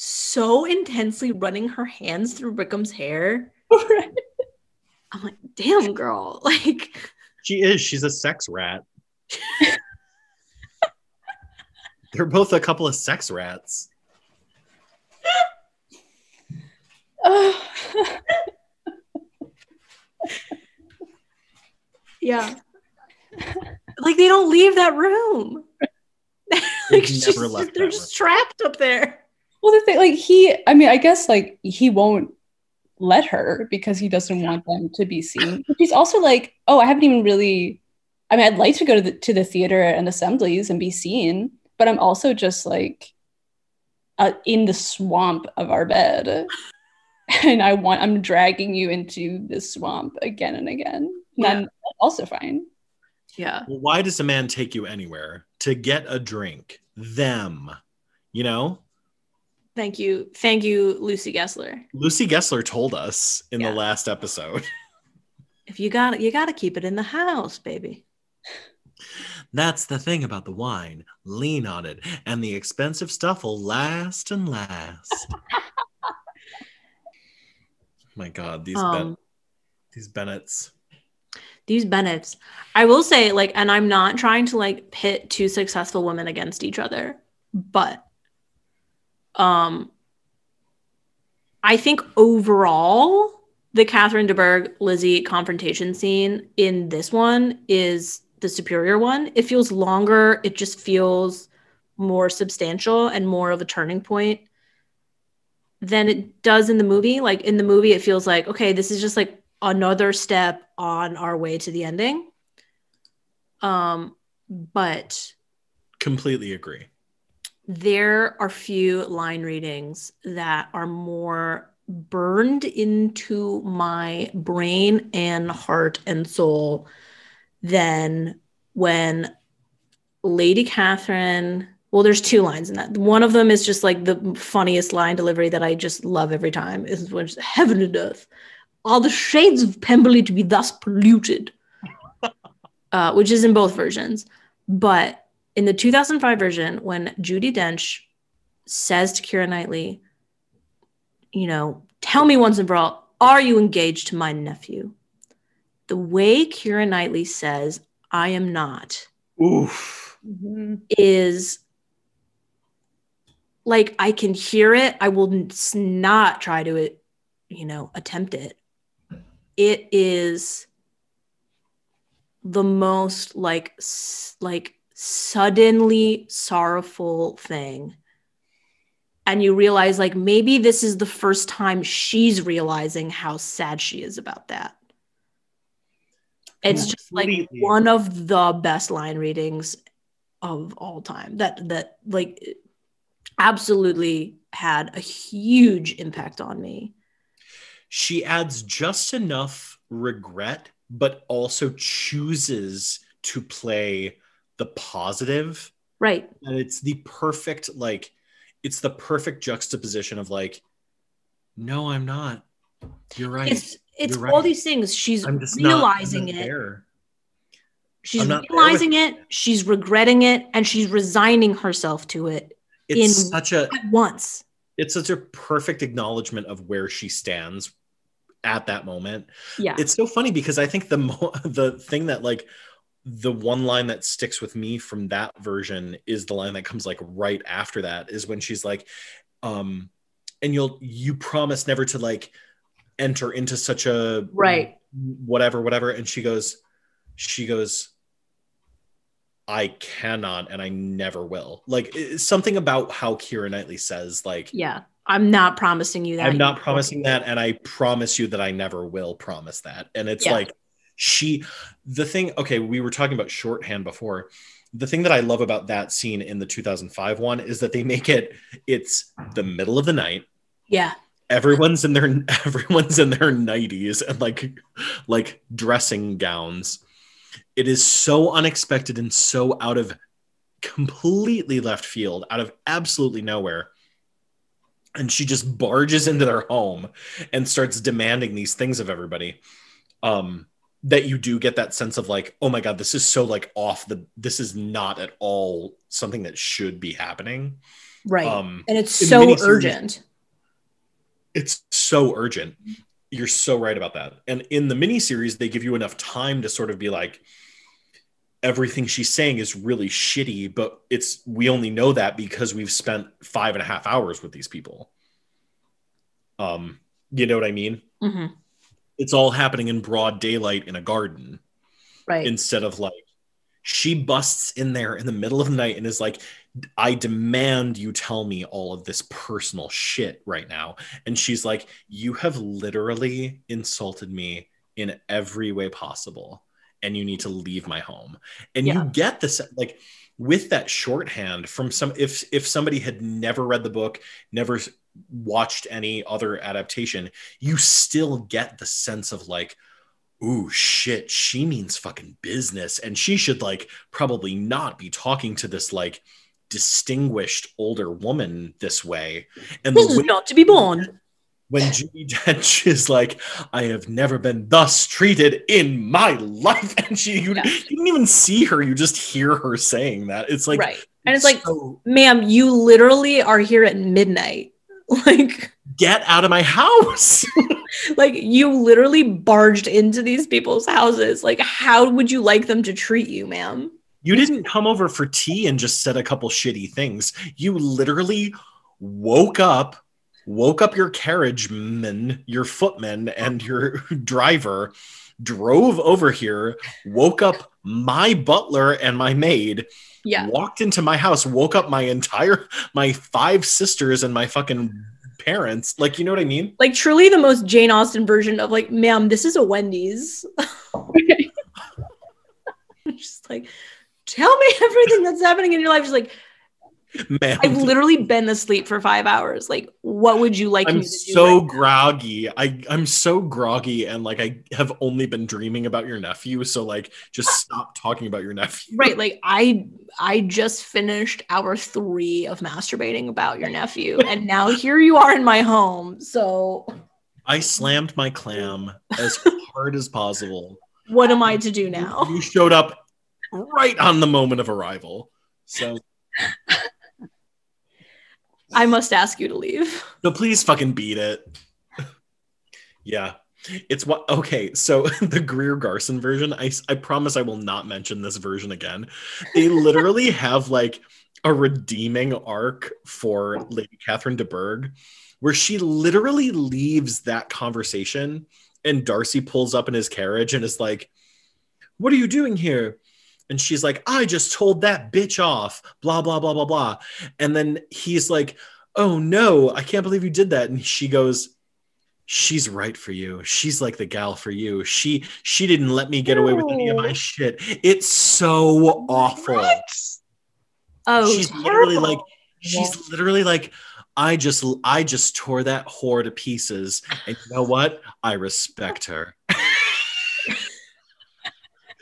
so intensely running her hands through Wickham's hair. I'm like, damn, girl, like. She is. She's a sex rat. They're both a couple of sex rats. Oh. Yeah. like they don't leave that room. They've like she's never just- left they're that just trapped up there. Well, the thing, like he, I mean, I guess like he won't let her because he doesn't want them to be seen. But he's also like, oh, I haven't even really. I mean, I'd like to go to the to the theater and assemblies and be seen, but I'm also just like uh, in the swamp of our bed, and I want I'm dragging you into this swamp again and again. And Yeah. I'm also fine. Yeah. Well, why does a man take you anywhere? To get a drink. Them. You know? Thank you. Thank you, Lucy Gessler. Lucy Gessler told us in Yeah. the last episode. If you got it, you got to keep it in the house, baby. That's the thing about the wine. Lean on it, and the expensive stuff will last and last. My God, these Um, ben- these Bennets. these Bennets. I will say, like, and I'm not trying to like pit two successful women against each other, but um I think overall the Catherine De DeBerg Lizzie confrontation scene in this one is the superior one. It feels longer, it just feels more substantial and more of a turning point than it does in the movie. Like in the movie, it feels like, okay, this is just like another step on our way to the ending. Um, but Completely agree. There are few line readings that are more burned into my brain and heart and soul than when Lady Catherine. Well, there's two lines in that. One of them is just like the funniest line delivery that I just love every time. Is when heaven and earth, are the shades of Pemberley to be thus polluted? uh, which is in both versions. But in the 2005 version, when Judi Dench says to Keira Knightley, you know, tell me once and for all, are you engaged to my nephew? The way Keira Knightley says, I am not, Oof. Mm-hmm. is like I can hear it. I will not try to, you know, attempt it. It is the most like like suddenly sorrowful thing. And you realize like maybe this is the first time she's realizing how sad she is about that. It's just like one of the best line readings of all time that that like absolutely had a huge impact on me. She adds just enough regret, but also chooses to play the positive right. and it's the perfect like it's the perfect juxtaposition of like no i'm not. You're right. It's it's You're all right. these things. She's just not- realizing not it. there. she's I'm not there realizing it. She's regretting it and she's resigning herself to it it's in- such a at once. it's such a perfect acknowledgement of where she stands at that moment. Yeah. It's so funny because i think the mo- the thing that like the one line that sticks with me from that version is the line that comes like right after that is when she's like um and you'll you promise never to like enter into such a right. whatever whatever. And she goes she goes i cannot and i never will. Like something about how keira knightley says like yeah. I'm not promising you that I'm not promising that, and I promise you that I never will promise that. And it's Yeah. like she, the thing. Okay, we were talking about shorthand before. The thing that I love about that scene in the 2005 one is that they make it. It's the middle of the night. yeah Everyone's in their everyone's in their 90s and like like dressing gowns. It is so unexpected and so out of completely left field, out of absolutely nowhere and she just barges into their home and starts demanding these things of everybody um that you do get that sense of like oh my god this is so like off the this is not at all something that should be happening right um and it's so urgent it's so urgent you're so right about that. And in the miniseries, they give you enough time to sort of be like, everything she's saying is really shitty, but it's we only know that because we've spent five and a half hours with these people. Um, you know what I mean? hmm It's all happening in broad daylight in a garden Right. instead of like she busts in there in the middle of the night and is like i demand you tell me all of this personal shit right now and she's like you have literally insulted me in every way possible and you need to leave my home and Yeah. you get this like with that shorthand from some if if somebody had never read the book never watched any other adaptation you still get the sense of like ooh shit she means fucking business and she should like probably not be talking to this like distinguished older woman this way and this is way- not to be borne. when Judi Dench is like, I have never been thus treated in my life. And she, you, Yeah. you didn't even see her, you just hear her saying that. It's like, right. And it's like, ma'am, you literally are here at midnight. Like, get out of my house. like you literally barged into these people's houses. Like, how would you like them to treat you, ma'am? you didn't come over for tea and just said a couple shitty things. You literally woke up, woke up your carriageman, your footman, and your driver, drove over here, woke up my butler and my maid, Yeah. walked into my house, woke up my entire my five sisters and my fucking parents. Like, you know what I mean? Like truly the most Jane Austen version of like, ma'am, this is a Wendy's. Just like, tell me everything that's happening in your life. Just like, I've literally been asleep for five hours. Like, what would you like I'm me to do? so right now? groggy. I I'm so groggy and like I have only been dreaming about your nephew. So like just stop talking about your nephew. right. Like I I just finished hour three of masturbating about your nephew. And now here you are in my home. So I slammed my clam as hard as possible. what am I to do now? You showed up right on the moment of arrival. So I must ask you to leave. So please fucking beat it. yeah. It's what okay, so the Greer Garson version, I, I promise I will not mention this version again. They literally have like a redeeming arc for Lady Catherine de Bourgh where she literally leaves that conversation and Darcy pulls up in his carriage and is like, What are you doing here? And she's like, I just told that bitch off, blah, blah, blah, blah, blah. And then he's like, oh no, I can't believe you did that. And she goes, she's right for you. She's like the gal for you. She she didn't let me get away with any of my shit. It's so awful. Oh, She's literally like terrible. she's literally like I just I just tore that whore to pieces. And you know what? I respect her.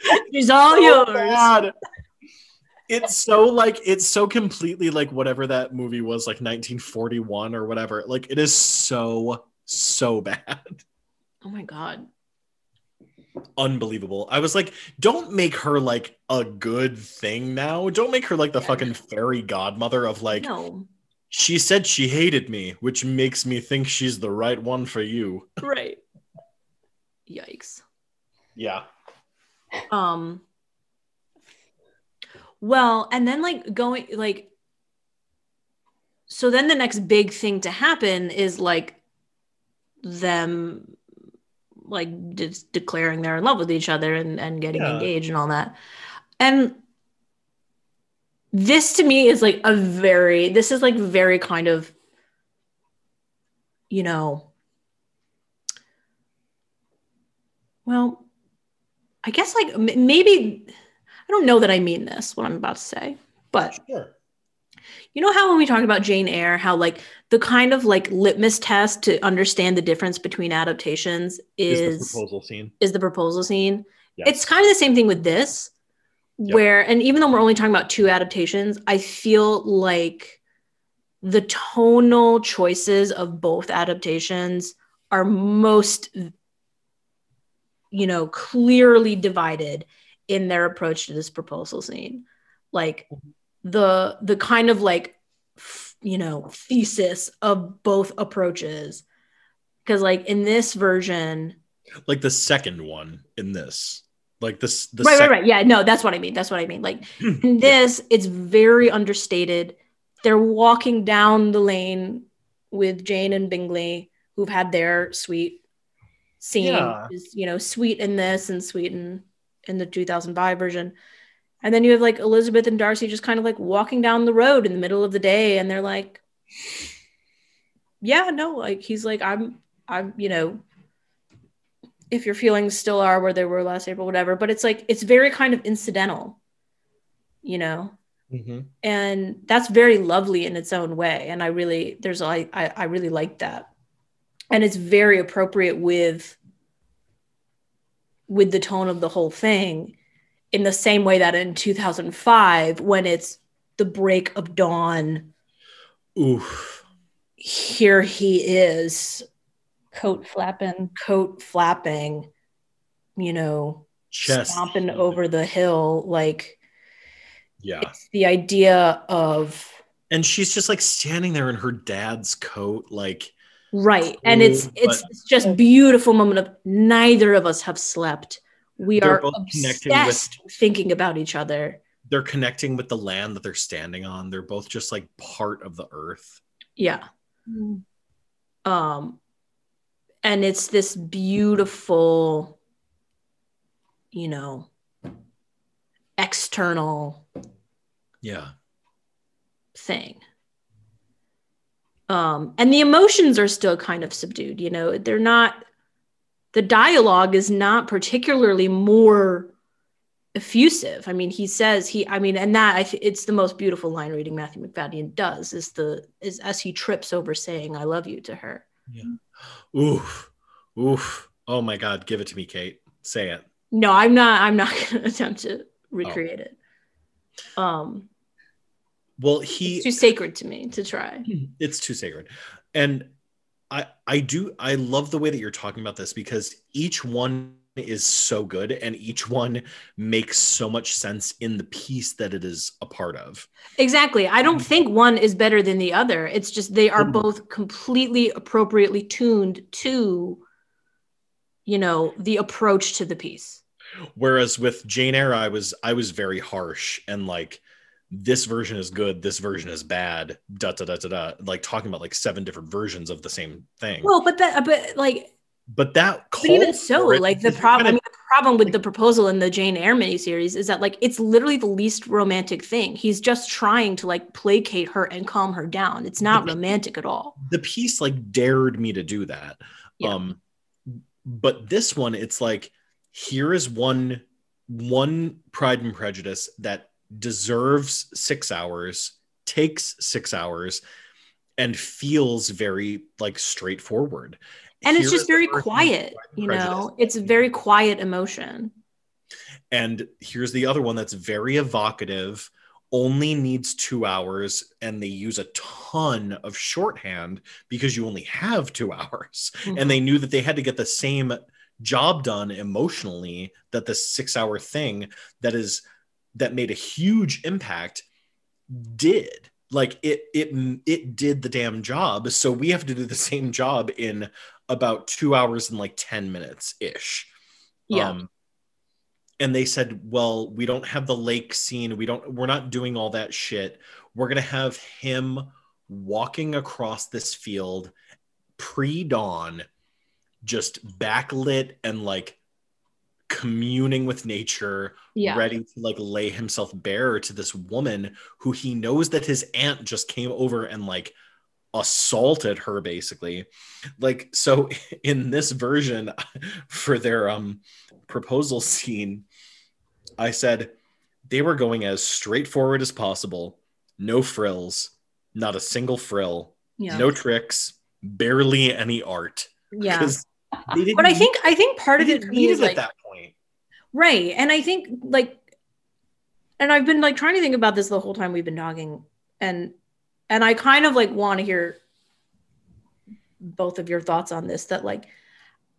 she's all so yours. bad. It's so like it's so completely like whatever that movie was like 1941 or whatever. Like it is so so bad. Oh my god. Unbelievable. I was like, don't make her like a good thing now. Don't make her like the Yeah. fucking fairy godmother of like no. she said she hated me, which makes me think she's the right one for you. Right. Yikes. Yeah. Um well, and then like going like so then the next big thing to happen is like them like just declaring they're in love with each other and, and getting Yeah. engaged and all that. And this to me is like a very this is like very kind of you know well I guess like maybe I don't know that I mean this what I'm about to say, but Sure. you know how when we talked about Jane Eyre, how like the kind of like litmus test to understand the difference between adaptations Is, is the proposal scene. is the proposal scene. Yeah. It's kind of the same thing with this, Yep. where and even though we're only talking about two adaptations, I feel like the tonal choices of both adaptations are most you know clearly divided in their approach to this proposal scene like the the kind of like f- you know thesis of both approaches because like in this version like the second one in this like this the right, sec- right, right. Yeah, no, that's what I mean. That's what I mean. Like in this, it's very understated. They're walking down the lane with Jane and Bingley, who've had their sweet scene. Yeah. Is you know sweet in this and sweet in in the 2005 version. And then you have like Elizabeth and Darcy just kind of like walking down the road in the middle of the day, and they're like, "Yeah, no, like he's like I'm, I'm, you know, if your feelings still are where they were last April, whatever. But it's like it's very kind of incidental, you know, Mhm. and that's very lovely in its own way. And I really there's I I, I really like that, and it's very appropriate with with the tone of the whole thing, in the same way that in 2005 when it's the break of dawn, Oof. here he is Coat flapping. coat flapping, you know, Chest. stomping over the hill. Like Yeah. it's the idea of And she's just like standing there in her dad's coat, like right, and it's it's, but- it's just beautiful moment of neither of us have slept. We They're are both connecting with- obsessed thinking about each other. they're connecting with the land that they're standing on. They're both just like part of the earth. Yeah. Um, and it's this beautiful, you know, external Yeah. thing. Um, and the emotions are still kind of subdued, you know, they're not, the dialogue is not particularly more effusive. I mean, he says he, I mean, and that I th- it's the most beautiful line reading Matthew Macfadyen does is the, is as he trips over saying, I love you to her. Yeah oof. Oof. Oh my God. Give it to me, Kate. Say it. No, I'm not, I'm not going to attempt to recreate it. Um, Well, he it's too sacred to me to try. it's too sacred and i i do i love the way that you're talking about this because each one is so good and each one makes so much sense in the piece that it is a part of Exactly. I don't think one is better than the other. It's just they are Mhm. both completely appropriately tuned to, you know, the approach to the piece. whereas with jane eyre i was i was very harsh and like this version is good this version is bad da da da da da like talking about like seven different versions of the same thing Well, but that, but like, but that but even so, like the problem. I mean, the problem with the proposal in the Jane Eyre miniseries is that like it's literally the least romantic thing. He's just trying to like placate her and calm her down. It's not But- romantic at all. the piece like dared me to do that Yeah. um but this one it's like here is one one pride and prejudice that deserves six hours takes six hours and feels very like straightforward And it's just very quiet. You know, it's a very quiet emotion. and here's the other one that's very evocative only needs two hours and they use a ton of shorthand because you only have two hours and mm-hmm. they knew that they had to get the same job done emotionally that the six hour thing that is that made a huge impact did. Like it it it did the damn job. So we have to do the same job in about two hours and like 10 minutes ish Yeah. um, and they said well we don't have the lake scene. We don't we're not doing all that shit. We're gonna have him walking across this field pre-dawn just backlit and like communing with nature Yeah. ready to like lay himself bare to this woman who he knows that his aunt just came over and like assaulted her basically like so in this version for their um proposal scene i said they were going as straightforward as possible no frills not a single frill Yeah. no tricks barely any art yeah But I think I think part of it didn't for me need is it like that right, and I think like, and I've been like trying to think about this the whole time we've been talking, and and I kind of like want to hear both of your thoughts on this. That like,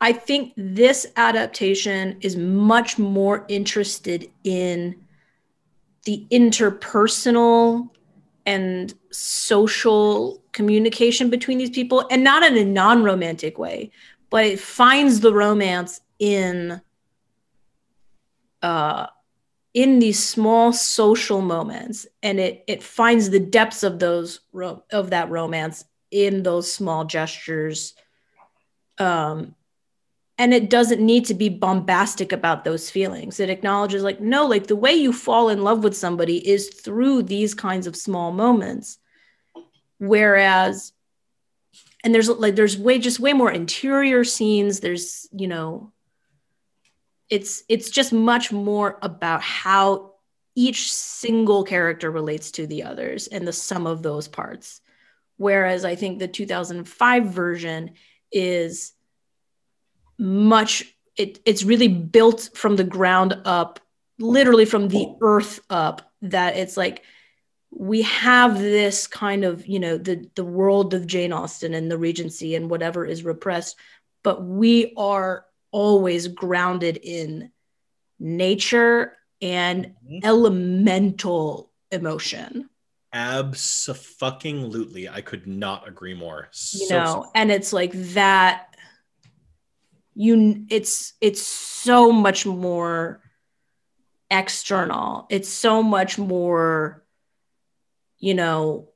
I think this adaptation is much more interested in the interpersonal and social communication between these people and not in a non-romantic way but it finds the romance in uh in these small social moments and it it finds the depths of those ro- of that romance in those small gestures. Um and it doesn't need to be bombastic about those feelings. It acknowledges like no like the way you fall in love with somebody is through these kinds of small moments. Whereas and there's like there's way just way more interior scenes. There's you know it's it's just much more about how each single character relates to the others and the sum of those parts. Whereas i think the 2005 version is much it, it's really built from the ground up literally from the earth up that it's like we have this kind of you know the the world of jane austen and the regency and whatever is repressed but we are always grounded in nature and Mhm. elemental emotion Absolutely. I could not agree more. you So- know and it's like that you it's it's so much more external it's so much more you know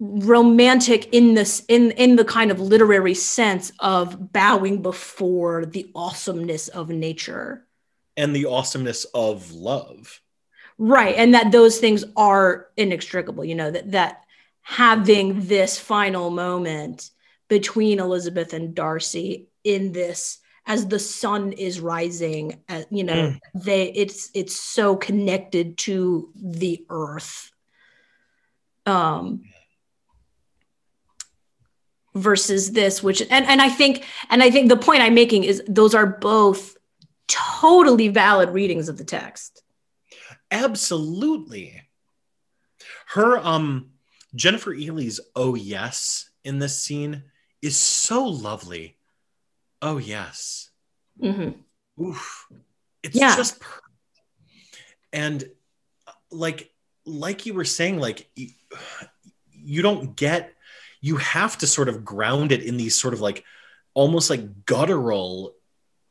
romantic in this in in the kind of literary sense of bowing before the awesomeness of nature. And the awesomeness of love. right and that those things are inextricable you know that that having this final moment between elizabeth and darcy in this as the sun is rising uh, you know they it's it's so connected to the earth. Um versus this which and and i think and i think the point i'm making is those are both totally valid readings of the text Absolutely. Her um Jennifer Ehle's oh yes in this scene is so lovely. Oh yes. Mhm. Oof. It's Yeah. just perfect. And uh, like like you were saying like you, you don't get you have to sort of ground it in these sort of like almost like guttural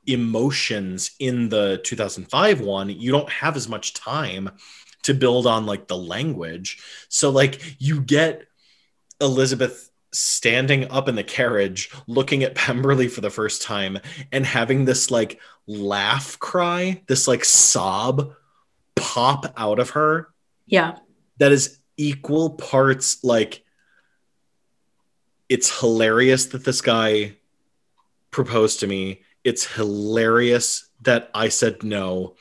emotions in the 2005 one. You don't have as much time to build on like the language. So like you get elizabeth standing up in the carriage looking at pemberley for the first time and having this like laugh cry this like sob pop out of her. Yeah. That is equal parts like it's hilarious that this guy proposed to me it's hilarious that i said no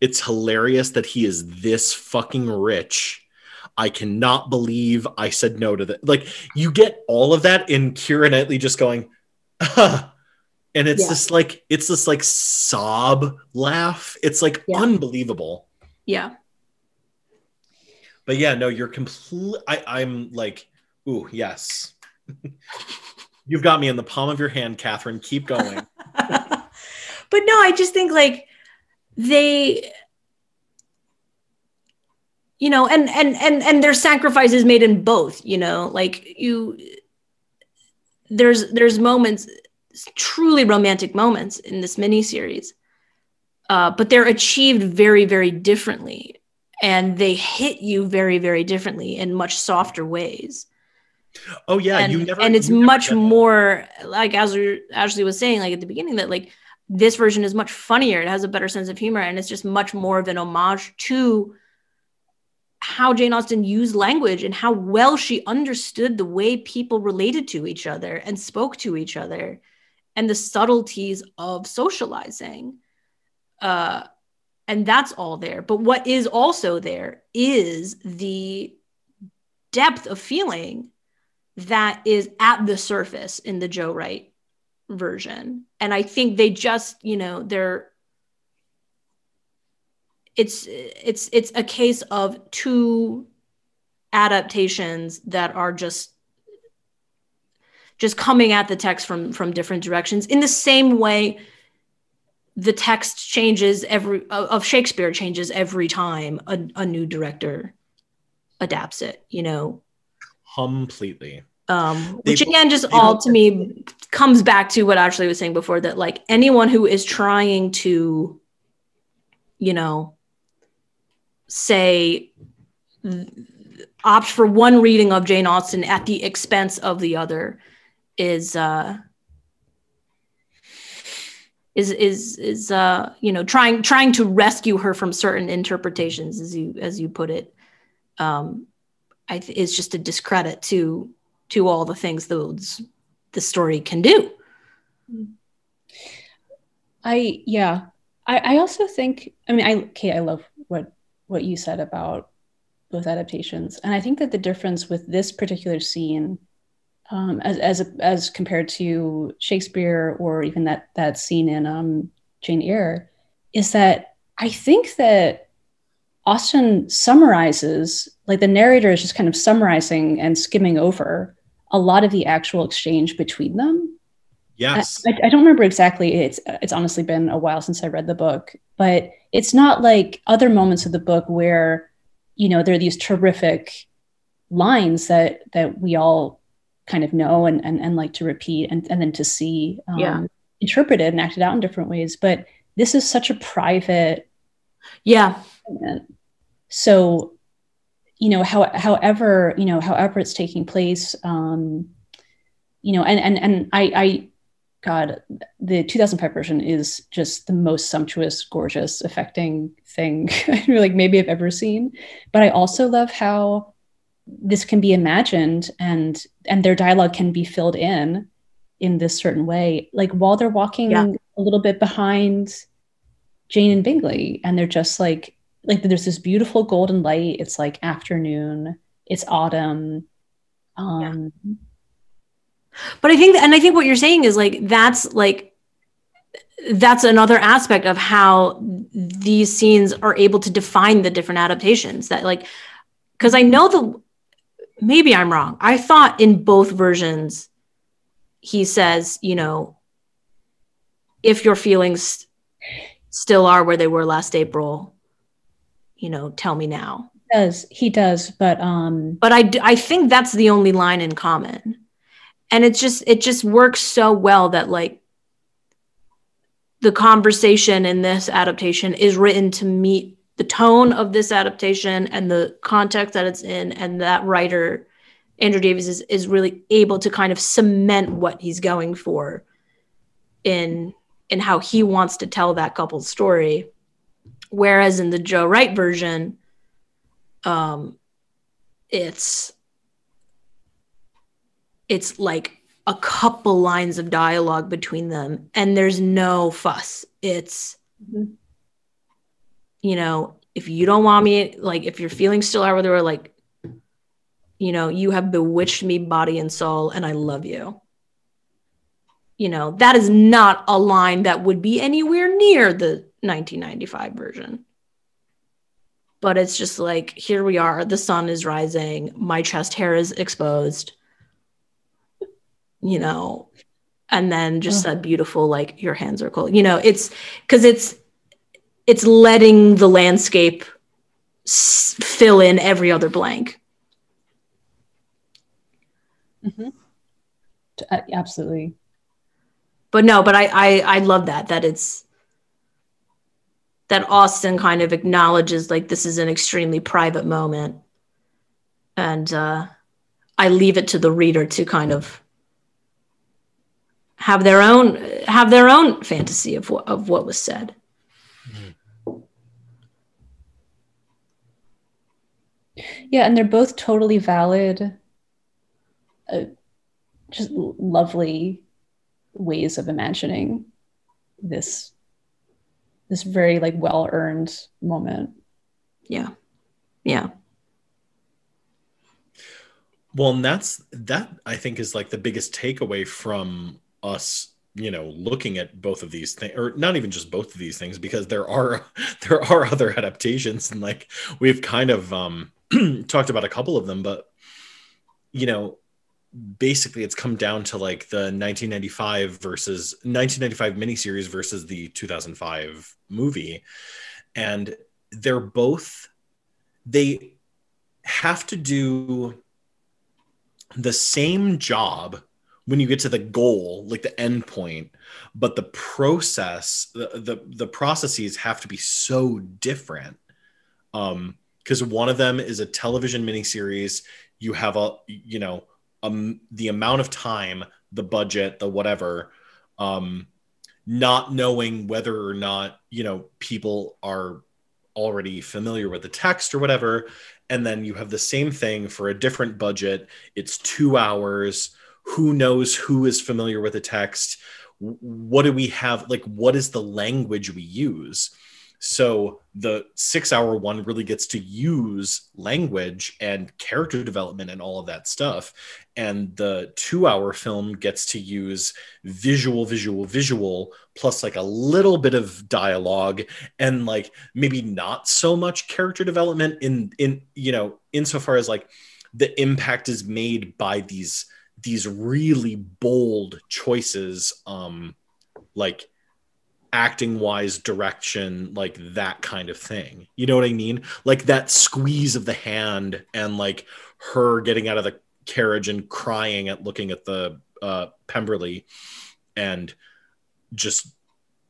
it's hilarious that he is this fucking rich i cannot believe i said no to that like you get all of that in keira knightley just going huh. and it's Yeah. this like it's this like sob laugh it's like Yeah. unbelievable yeah but yeah, no, you're complete. I, I'm like, ooh, yes. You've got me in the palm of your hand, Catherine. Keep going. but no i just think like they you know and and and and there's sacrifices made in both you know like you there's there's moments truly romantic moments in this miniseries uh, but they're achieved very very differently and they hit you very very differently in much softer ways Oh yeah, and, you never. and it's much more like as Ashley was saying, like at the beginning, that like this version is much funnier. It has a better sense of humor, and it's just much more of an homage to how Jane Austen used language and how well she understood the way people related to each other and spoke to each other, and the subtleties of socializing. Uh, and that's all there. But what is also there is the depth of feeling that is at the surface in the Joe Wright version. And I think they just, you know, they're it's it's it's a case of two adaptations that are just just coming at the text from from different directions in the same way the text changes every of Shakespeare changes every time a, a new director adapts it you know completely. Um They- which again just all to me comes back to what ashley was saying before that like anyone who is trying to you know say th- opt for one reading of jane austen at the expense of the other is uh is is is uh you know trying trying to rescue her from certain interpretations as you as you put it. Um i th- is just a discredit to to all the things those the story can do I yeah. I, I also think I mean I okay, I love what what you said about both adaptations. And I think that the difference with this particular scene um, as as as compared to Shakespeare or even that that scene in um, Jane Eyre is that I think that Austen summarizes like the narrator is just kind of summarizing and skimming over a lot of the actual exchange between them yes I, I don't remember exactly. It's it's honestly been a while since I read the book, but it's not like other moments of the book where, you know, there are these terrific lines that that we all kind of know and and, and like to repeat and, and then to see um, Yeah. interpreted and acted out in different ways. But this is such a private yeah So, you know, how, however, you know, however it's taking place, um, you know, and and and I, I, God, the 2005 version is just the most sumptuous, gorgeous, affecting thing like maybe I've ever seen. But I also love how this can be imagined and and their dialogue can be filled in in this certain way. Like while they're walking Yeah. a little bit behind Jane and Bingley, and they're just like like there's this beautiful golden light. It's like afternoon. It's autumn. Um, but i think and i think what you're saying is like that's like that's another aspect of how these scenes are able to define the different adaptations that like because i know the maybe i'm wrong i thought in both versions he says you know if your feelings still are where they were last april you know tell me now. Does. He does, but um, but I, I think that's the only line in common. And it's just it just works so well that like the conversation in this adaptation is written to meet the tone of this adaptation and the context that it's in and that writer andrew davies is, is really able to kind of cement what he's going for in in how he wants to tell that couple's story whereas in the joe wright version um it's it's like a couple lines of dialogue between them and there's no fuss it's Mhm. you know if you don't want me like if your feelings still are where they were like you know you have bewitched me body and soul and i love you you know that is not a line that would be anywhere near the 1995 version. But it's just like here we are the sun is rising my chest hair is exposed you know and then just that beautiful like your hands are cold. You know it's because it's it's letting the landscape s- fill in every other blank. Uh, absolutely. but no but I, I i love that that it's that austen kind of acknowledges like this is an extremely private moment. And uh i leave it to the reader to kind of have their own have their own fantasy of what of what was said. Yeah, and they're both totally valid, uh, just lovely ways of imagining this this very like well earned moment. yeah yeah Well, and that's that I think is like the biggest takeaway from us, you know, looking at both of these things, or not even just both of these things, because there are there are other adaptations, and like we've kind of um talked about a couple of them, but you know, basically it's come down to like the 1995 versus 1995 miniseries versus the 2005 movie, and they're both they have to do the same job when you get to the goal like the end point but the process the the, the processes have to be so different. Um because one of them is a television miniseries. You have a you know um the amount of time the budget the whatever um not knowing whether or not you know people are already familiar with the text or whatever. And then you have the same thing for a different budget. It's two hours. Who knows who is familiar with the text? What do we have? Like what is the language we use so the six hour one really gets to use language and character development and all of that stuff. And the two hour film gets to use visual, visual, visual, plus like a little bit of dialogue and like maybe not so much character development in, in, you know, insofar as like the impact is made by these, these really bold choices. Um, like acting wise direction like that kind of thing. You know what i mean? Like that squeeze of the hand and like her getting out of the carriage and crying at looking at the uh pemberley and just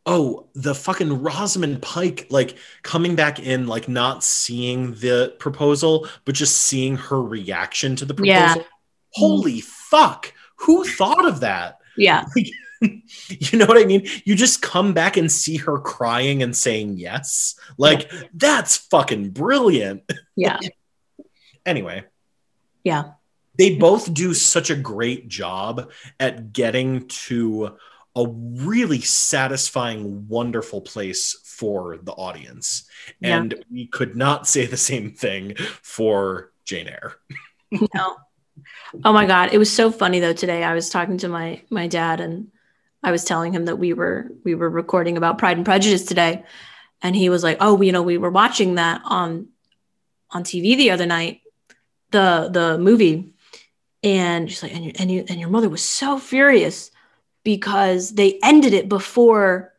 oh the fucking rosamund pike like coming back in like not seeing the proposal but just seeing her reaction to the proposal. Yeah. holy fuck! Who thought of that? Yeah. you know what I mean? You just come back and see her crying and saying yes. Like, that's fucking brilliant. Yeah. Anyway, Yeah. they both do such a great job at getting to a really satisfying, wonderful place for the audience. Yeah. And we could not say the same thing for Jane Eyre. No. Oh my god, it was so funny though today. I was talking to my my dad and I was telling him that we were we were recording about Pride and Prejudice today and he was like, "Oh, you know, we were watching that on on TV the other night, the the movie." And she's like, "And your and you and your mother was so furious because they ended it before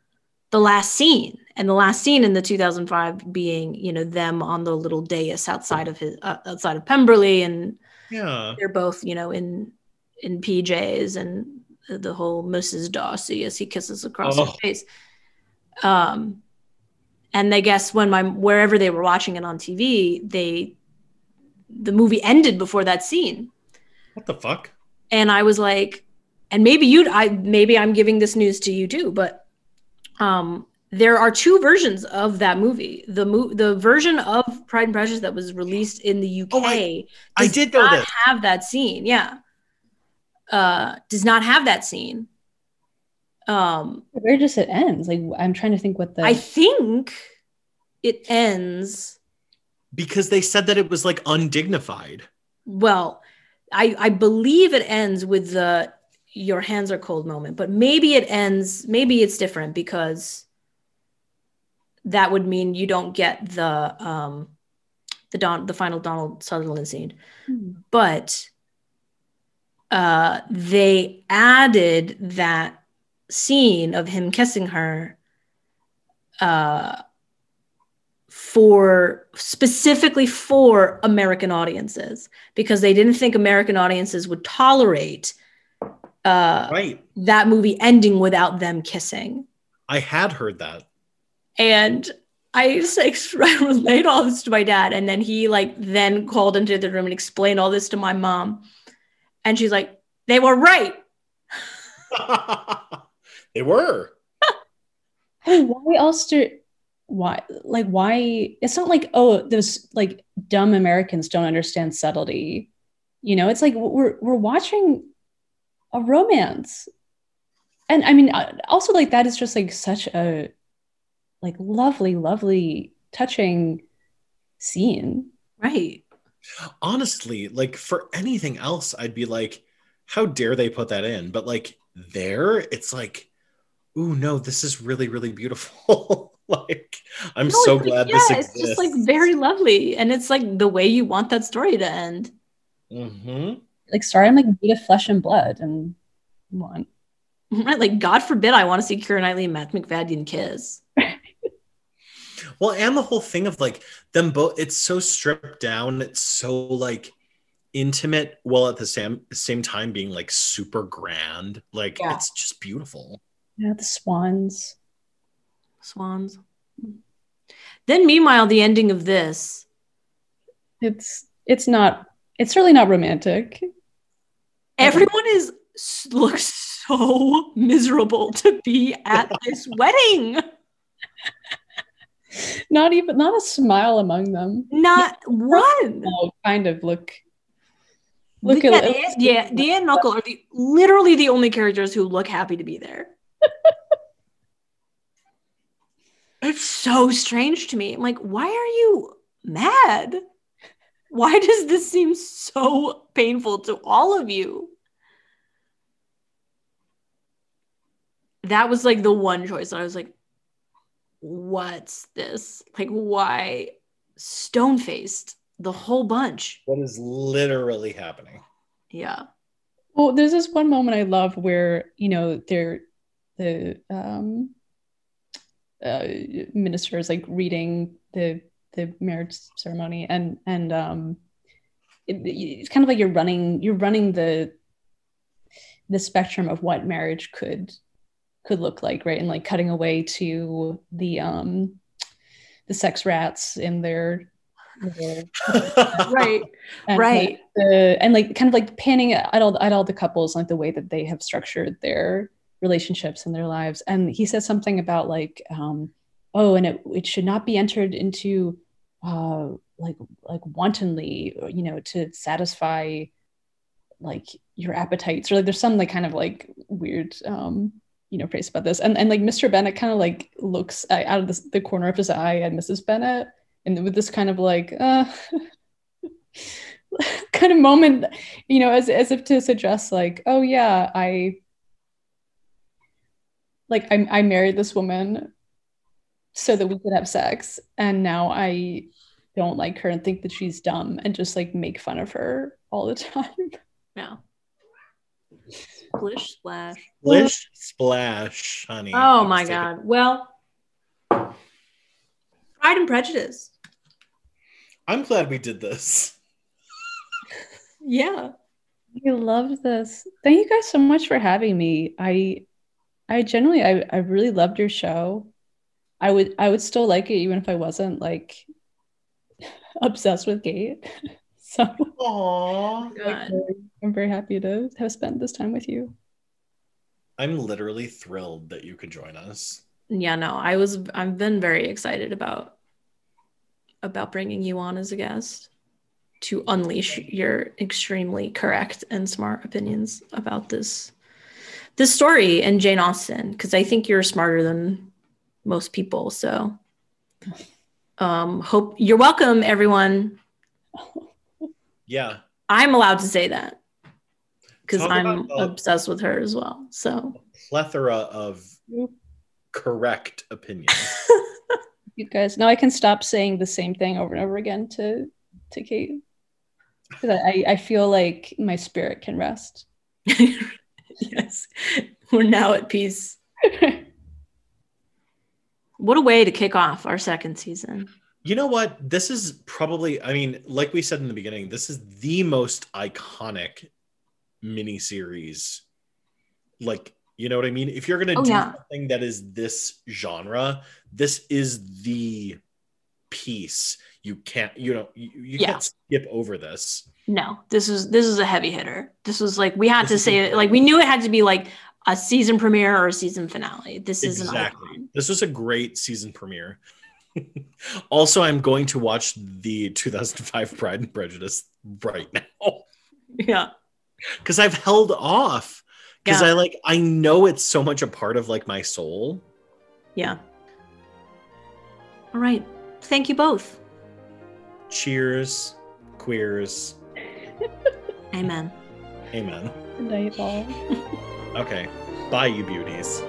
the last scene." And the last scene in the 2005 being, you know, them on the little dais outside of his uh, outside of Pemberley and Yeah. they're both you know in in pjs and the whole mrs darcy as he kisses across her Oh. face um and they guess when my wherever they were watching it on tv they the movie ended before that scene What the fuck? and i was like and maybe you'd i maybe i'm giving this news to you too but um there are two versions of that movie the mo- the version of pride and prejudice that was released in the uk Oh, I- I did know not this. have that scene yeah uh does not have that scene um Where does it end? Like I'm trying to think what the i think it ends Because they said that it was like undignified. well i i believe it ends with the your hands are cold moment but maybe it ends maybe it's different because that would mean you don't get the um the don the final donald sutherland scene Hmm. but uh they added that scene of him kissing her uh for specifically for American audiences because they didn't think American audiences would tolerate uh Right. that movie ending without them kissing I had heard that. and I just like relayed all this to my dad, and then he like then called into the room and explained all this to my mom, and she's like, "They were right." they were. I mean, why else do why like why it's not like oh those like dumb Americans don't understand subtlety. You know, it's like we're we're watching a romance. And I mean uh, also like that is just like such a like lovely lovely touching scene. Right. Honestly, like for anything else, I'd be like, how dare they put that in? But like there, it's like, ooh, no, this is really, really beautiful. like, I'm No, so glad yeah, this exists. it's just like very lovely, and it's like the way you want that story to end. hmm Like sorry, I'm like made of flesh and blood and come on. Right? Like, God forbid, I want to see Keira Knightley and Matt Macfadyen kiss. Well, and the whole thing of like them both, it's so stripped down. It's so like intimate, while at the same same time being like super grand. Like Yeah. it's just beautiful. Yeah, the swans. Swans. Then, meanwhile, the ending of this. It's it's not it's really not romantic. Everyone is looks so miserable to be at this wedding. Not even not a smile among them. Not one. Kind of look look yeah, at the, yeah, the and uncle are the literally the only characters who look happy to be there. it's so strange to me. I'm like, why are you mad? Why does this seem so painful to all of you? That was like the one choice that I was like, what's this? Like, why stone faced the whole bunch? What is literally happening? Yeah. Well, there's this one moment I love where you know they're the um, uh, minister is like reading the the marriage ceremony, and and um, it, it's kind of like you're running you're running the the spectrum of what marriage could could look like, right? And like cutting away to the um the sex rats in their, Right. and, right. like, the and like kind of like panning at all at all the couples like the way that they have structured their relationships and their lives and he says something about like um oh and it, it should not be entered into uh like like wantonly you know to satisfy like your appetites or like there's some like kind of like weird um you know phrase about this and and like mr bennet kind of like looks out of the, the corner of his eye at mrs bennet and with this kind of like uh kind of moment you know as, as if to suggest like oh yeah i like I, I married this woman so that we could have sex and now i don't like her and think that she's dumb and just like make fun of her all the time Yeah. Splish splash. Splish splash, honey. Oh my Let's it. god. Well, Pride and Prejudice. I'm glad we did this. Yeah. i love this thank you guys so much for having me i i generally i, I really loved your show i would i would still like it even if i wasn't like obsessed with gate so Aww. God. I'm very happy to have spent this time with you. I'm literally thrilled that you could join us. Yeah, no, I was I've been very excited about about bringing you on as a guest to unleash your extremely correct and smart opinions about this this story and Jane Austen because I think you're smarter than most people. So um hope you're welcome everyone. Yeah. I'm allowed to say that because I'm obsessed with her as well. So Plethora of mm. correct opinions. You guys, now I can stop saying the same thing over and over again to to Kate because I, I feel like my spirit can rest. yes, we're now at peace. What a way to kick off our second season. You know what? This is probably, I mean, like we said in the beginning, this is the most iconic miniseries. Like, you know what I mean? If you're going to Oh, do yeah. something that is this genre, this is the piece. You can't, you know, you, you Yeah. can't skip over this. No, this is this is a heavy hitter. This was like we had This to say it. Like we knew it had to be like a season premiere or a season finale. This is Exactly. This was a great season premiere. also, I'm going to watch the 2005 Pride and Prejudice right now. Yeah. Because I've held off because Yeah. I like I know it's so much a part of like my soul. Yeah. All right. Thank you both. Cheers, queers, Amen. amen. Good night, all. Okay, bye, you beauties.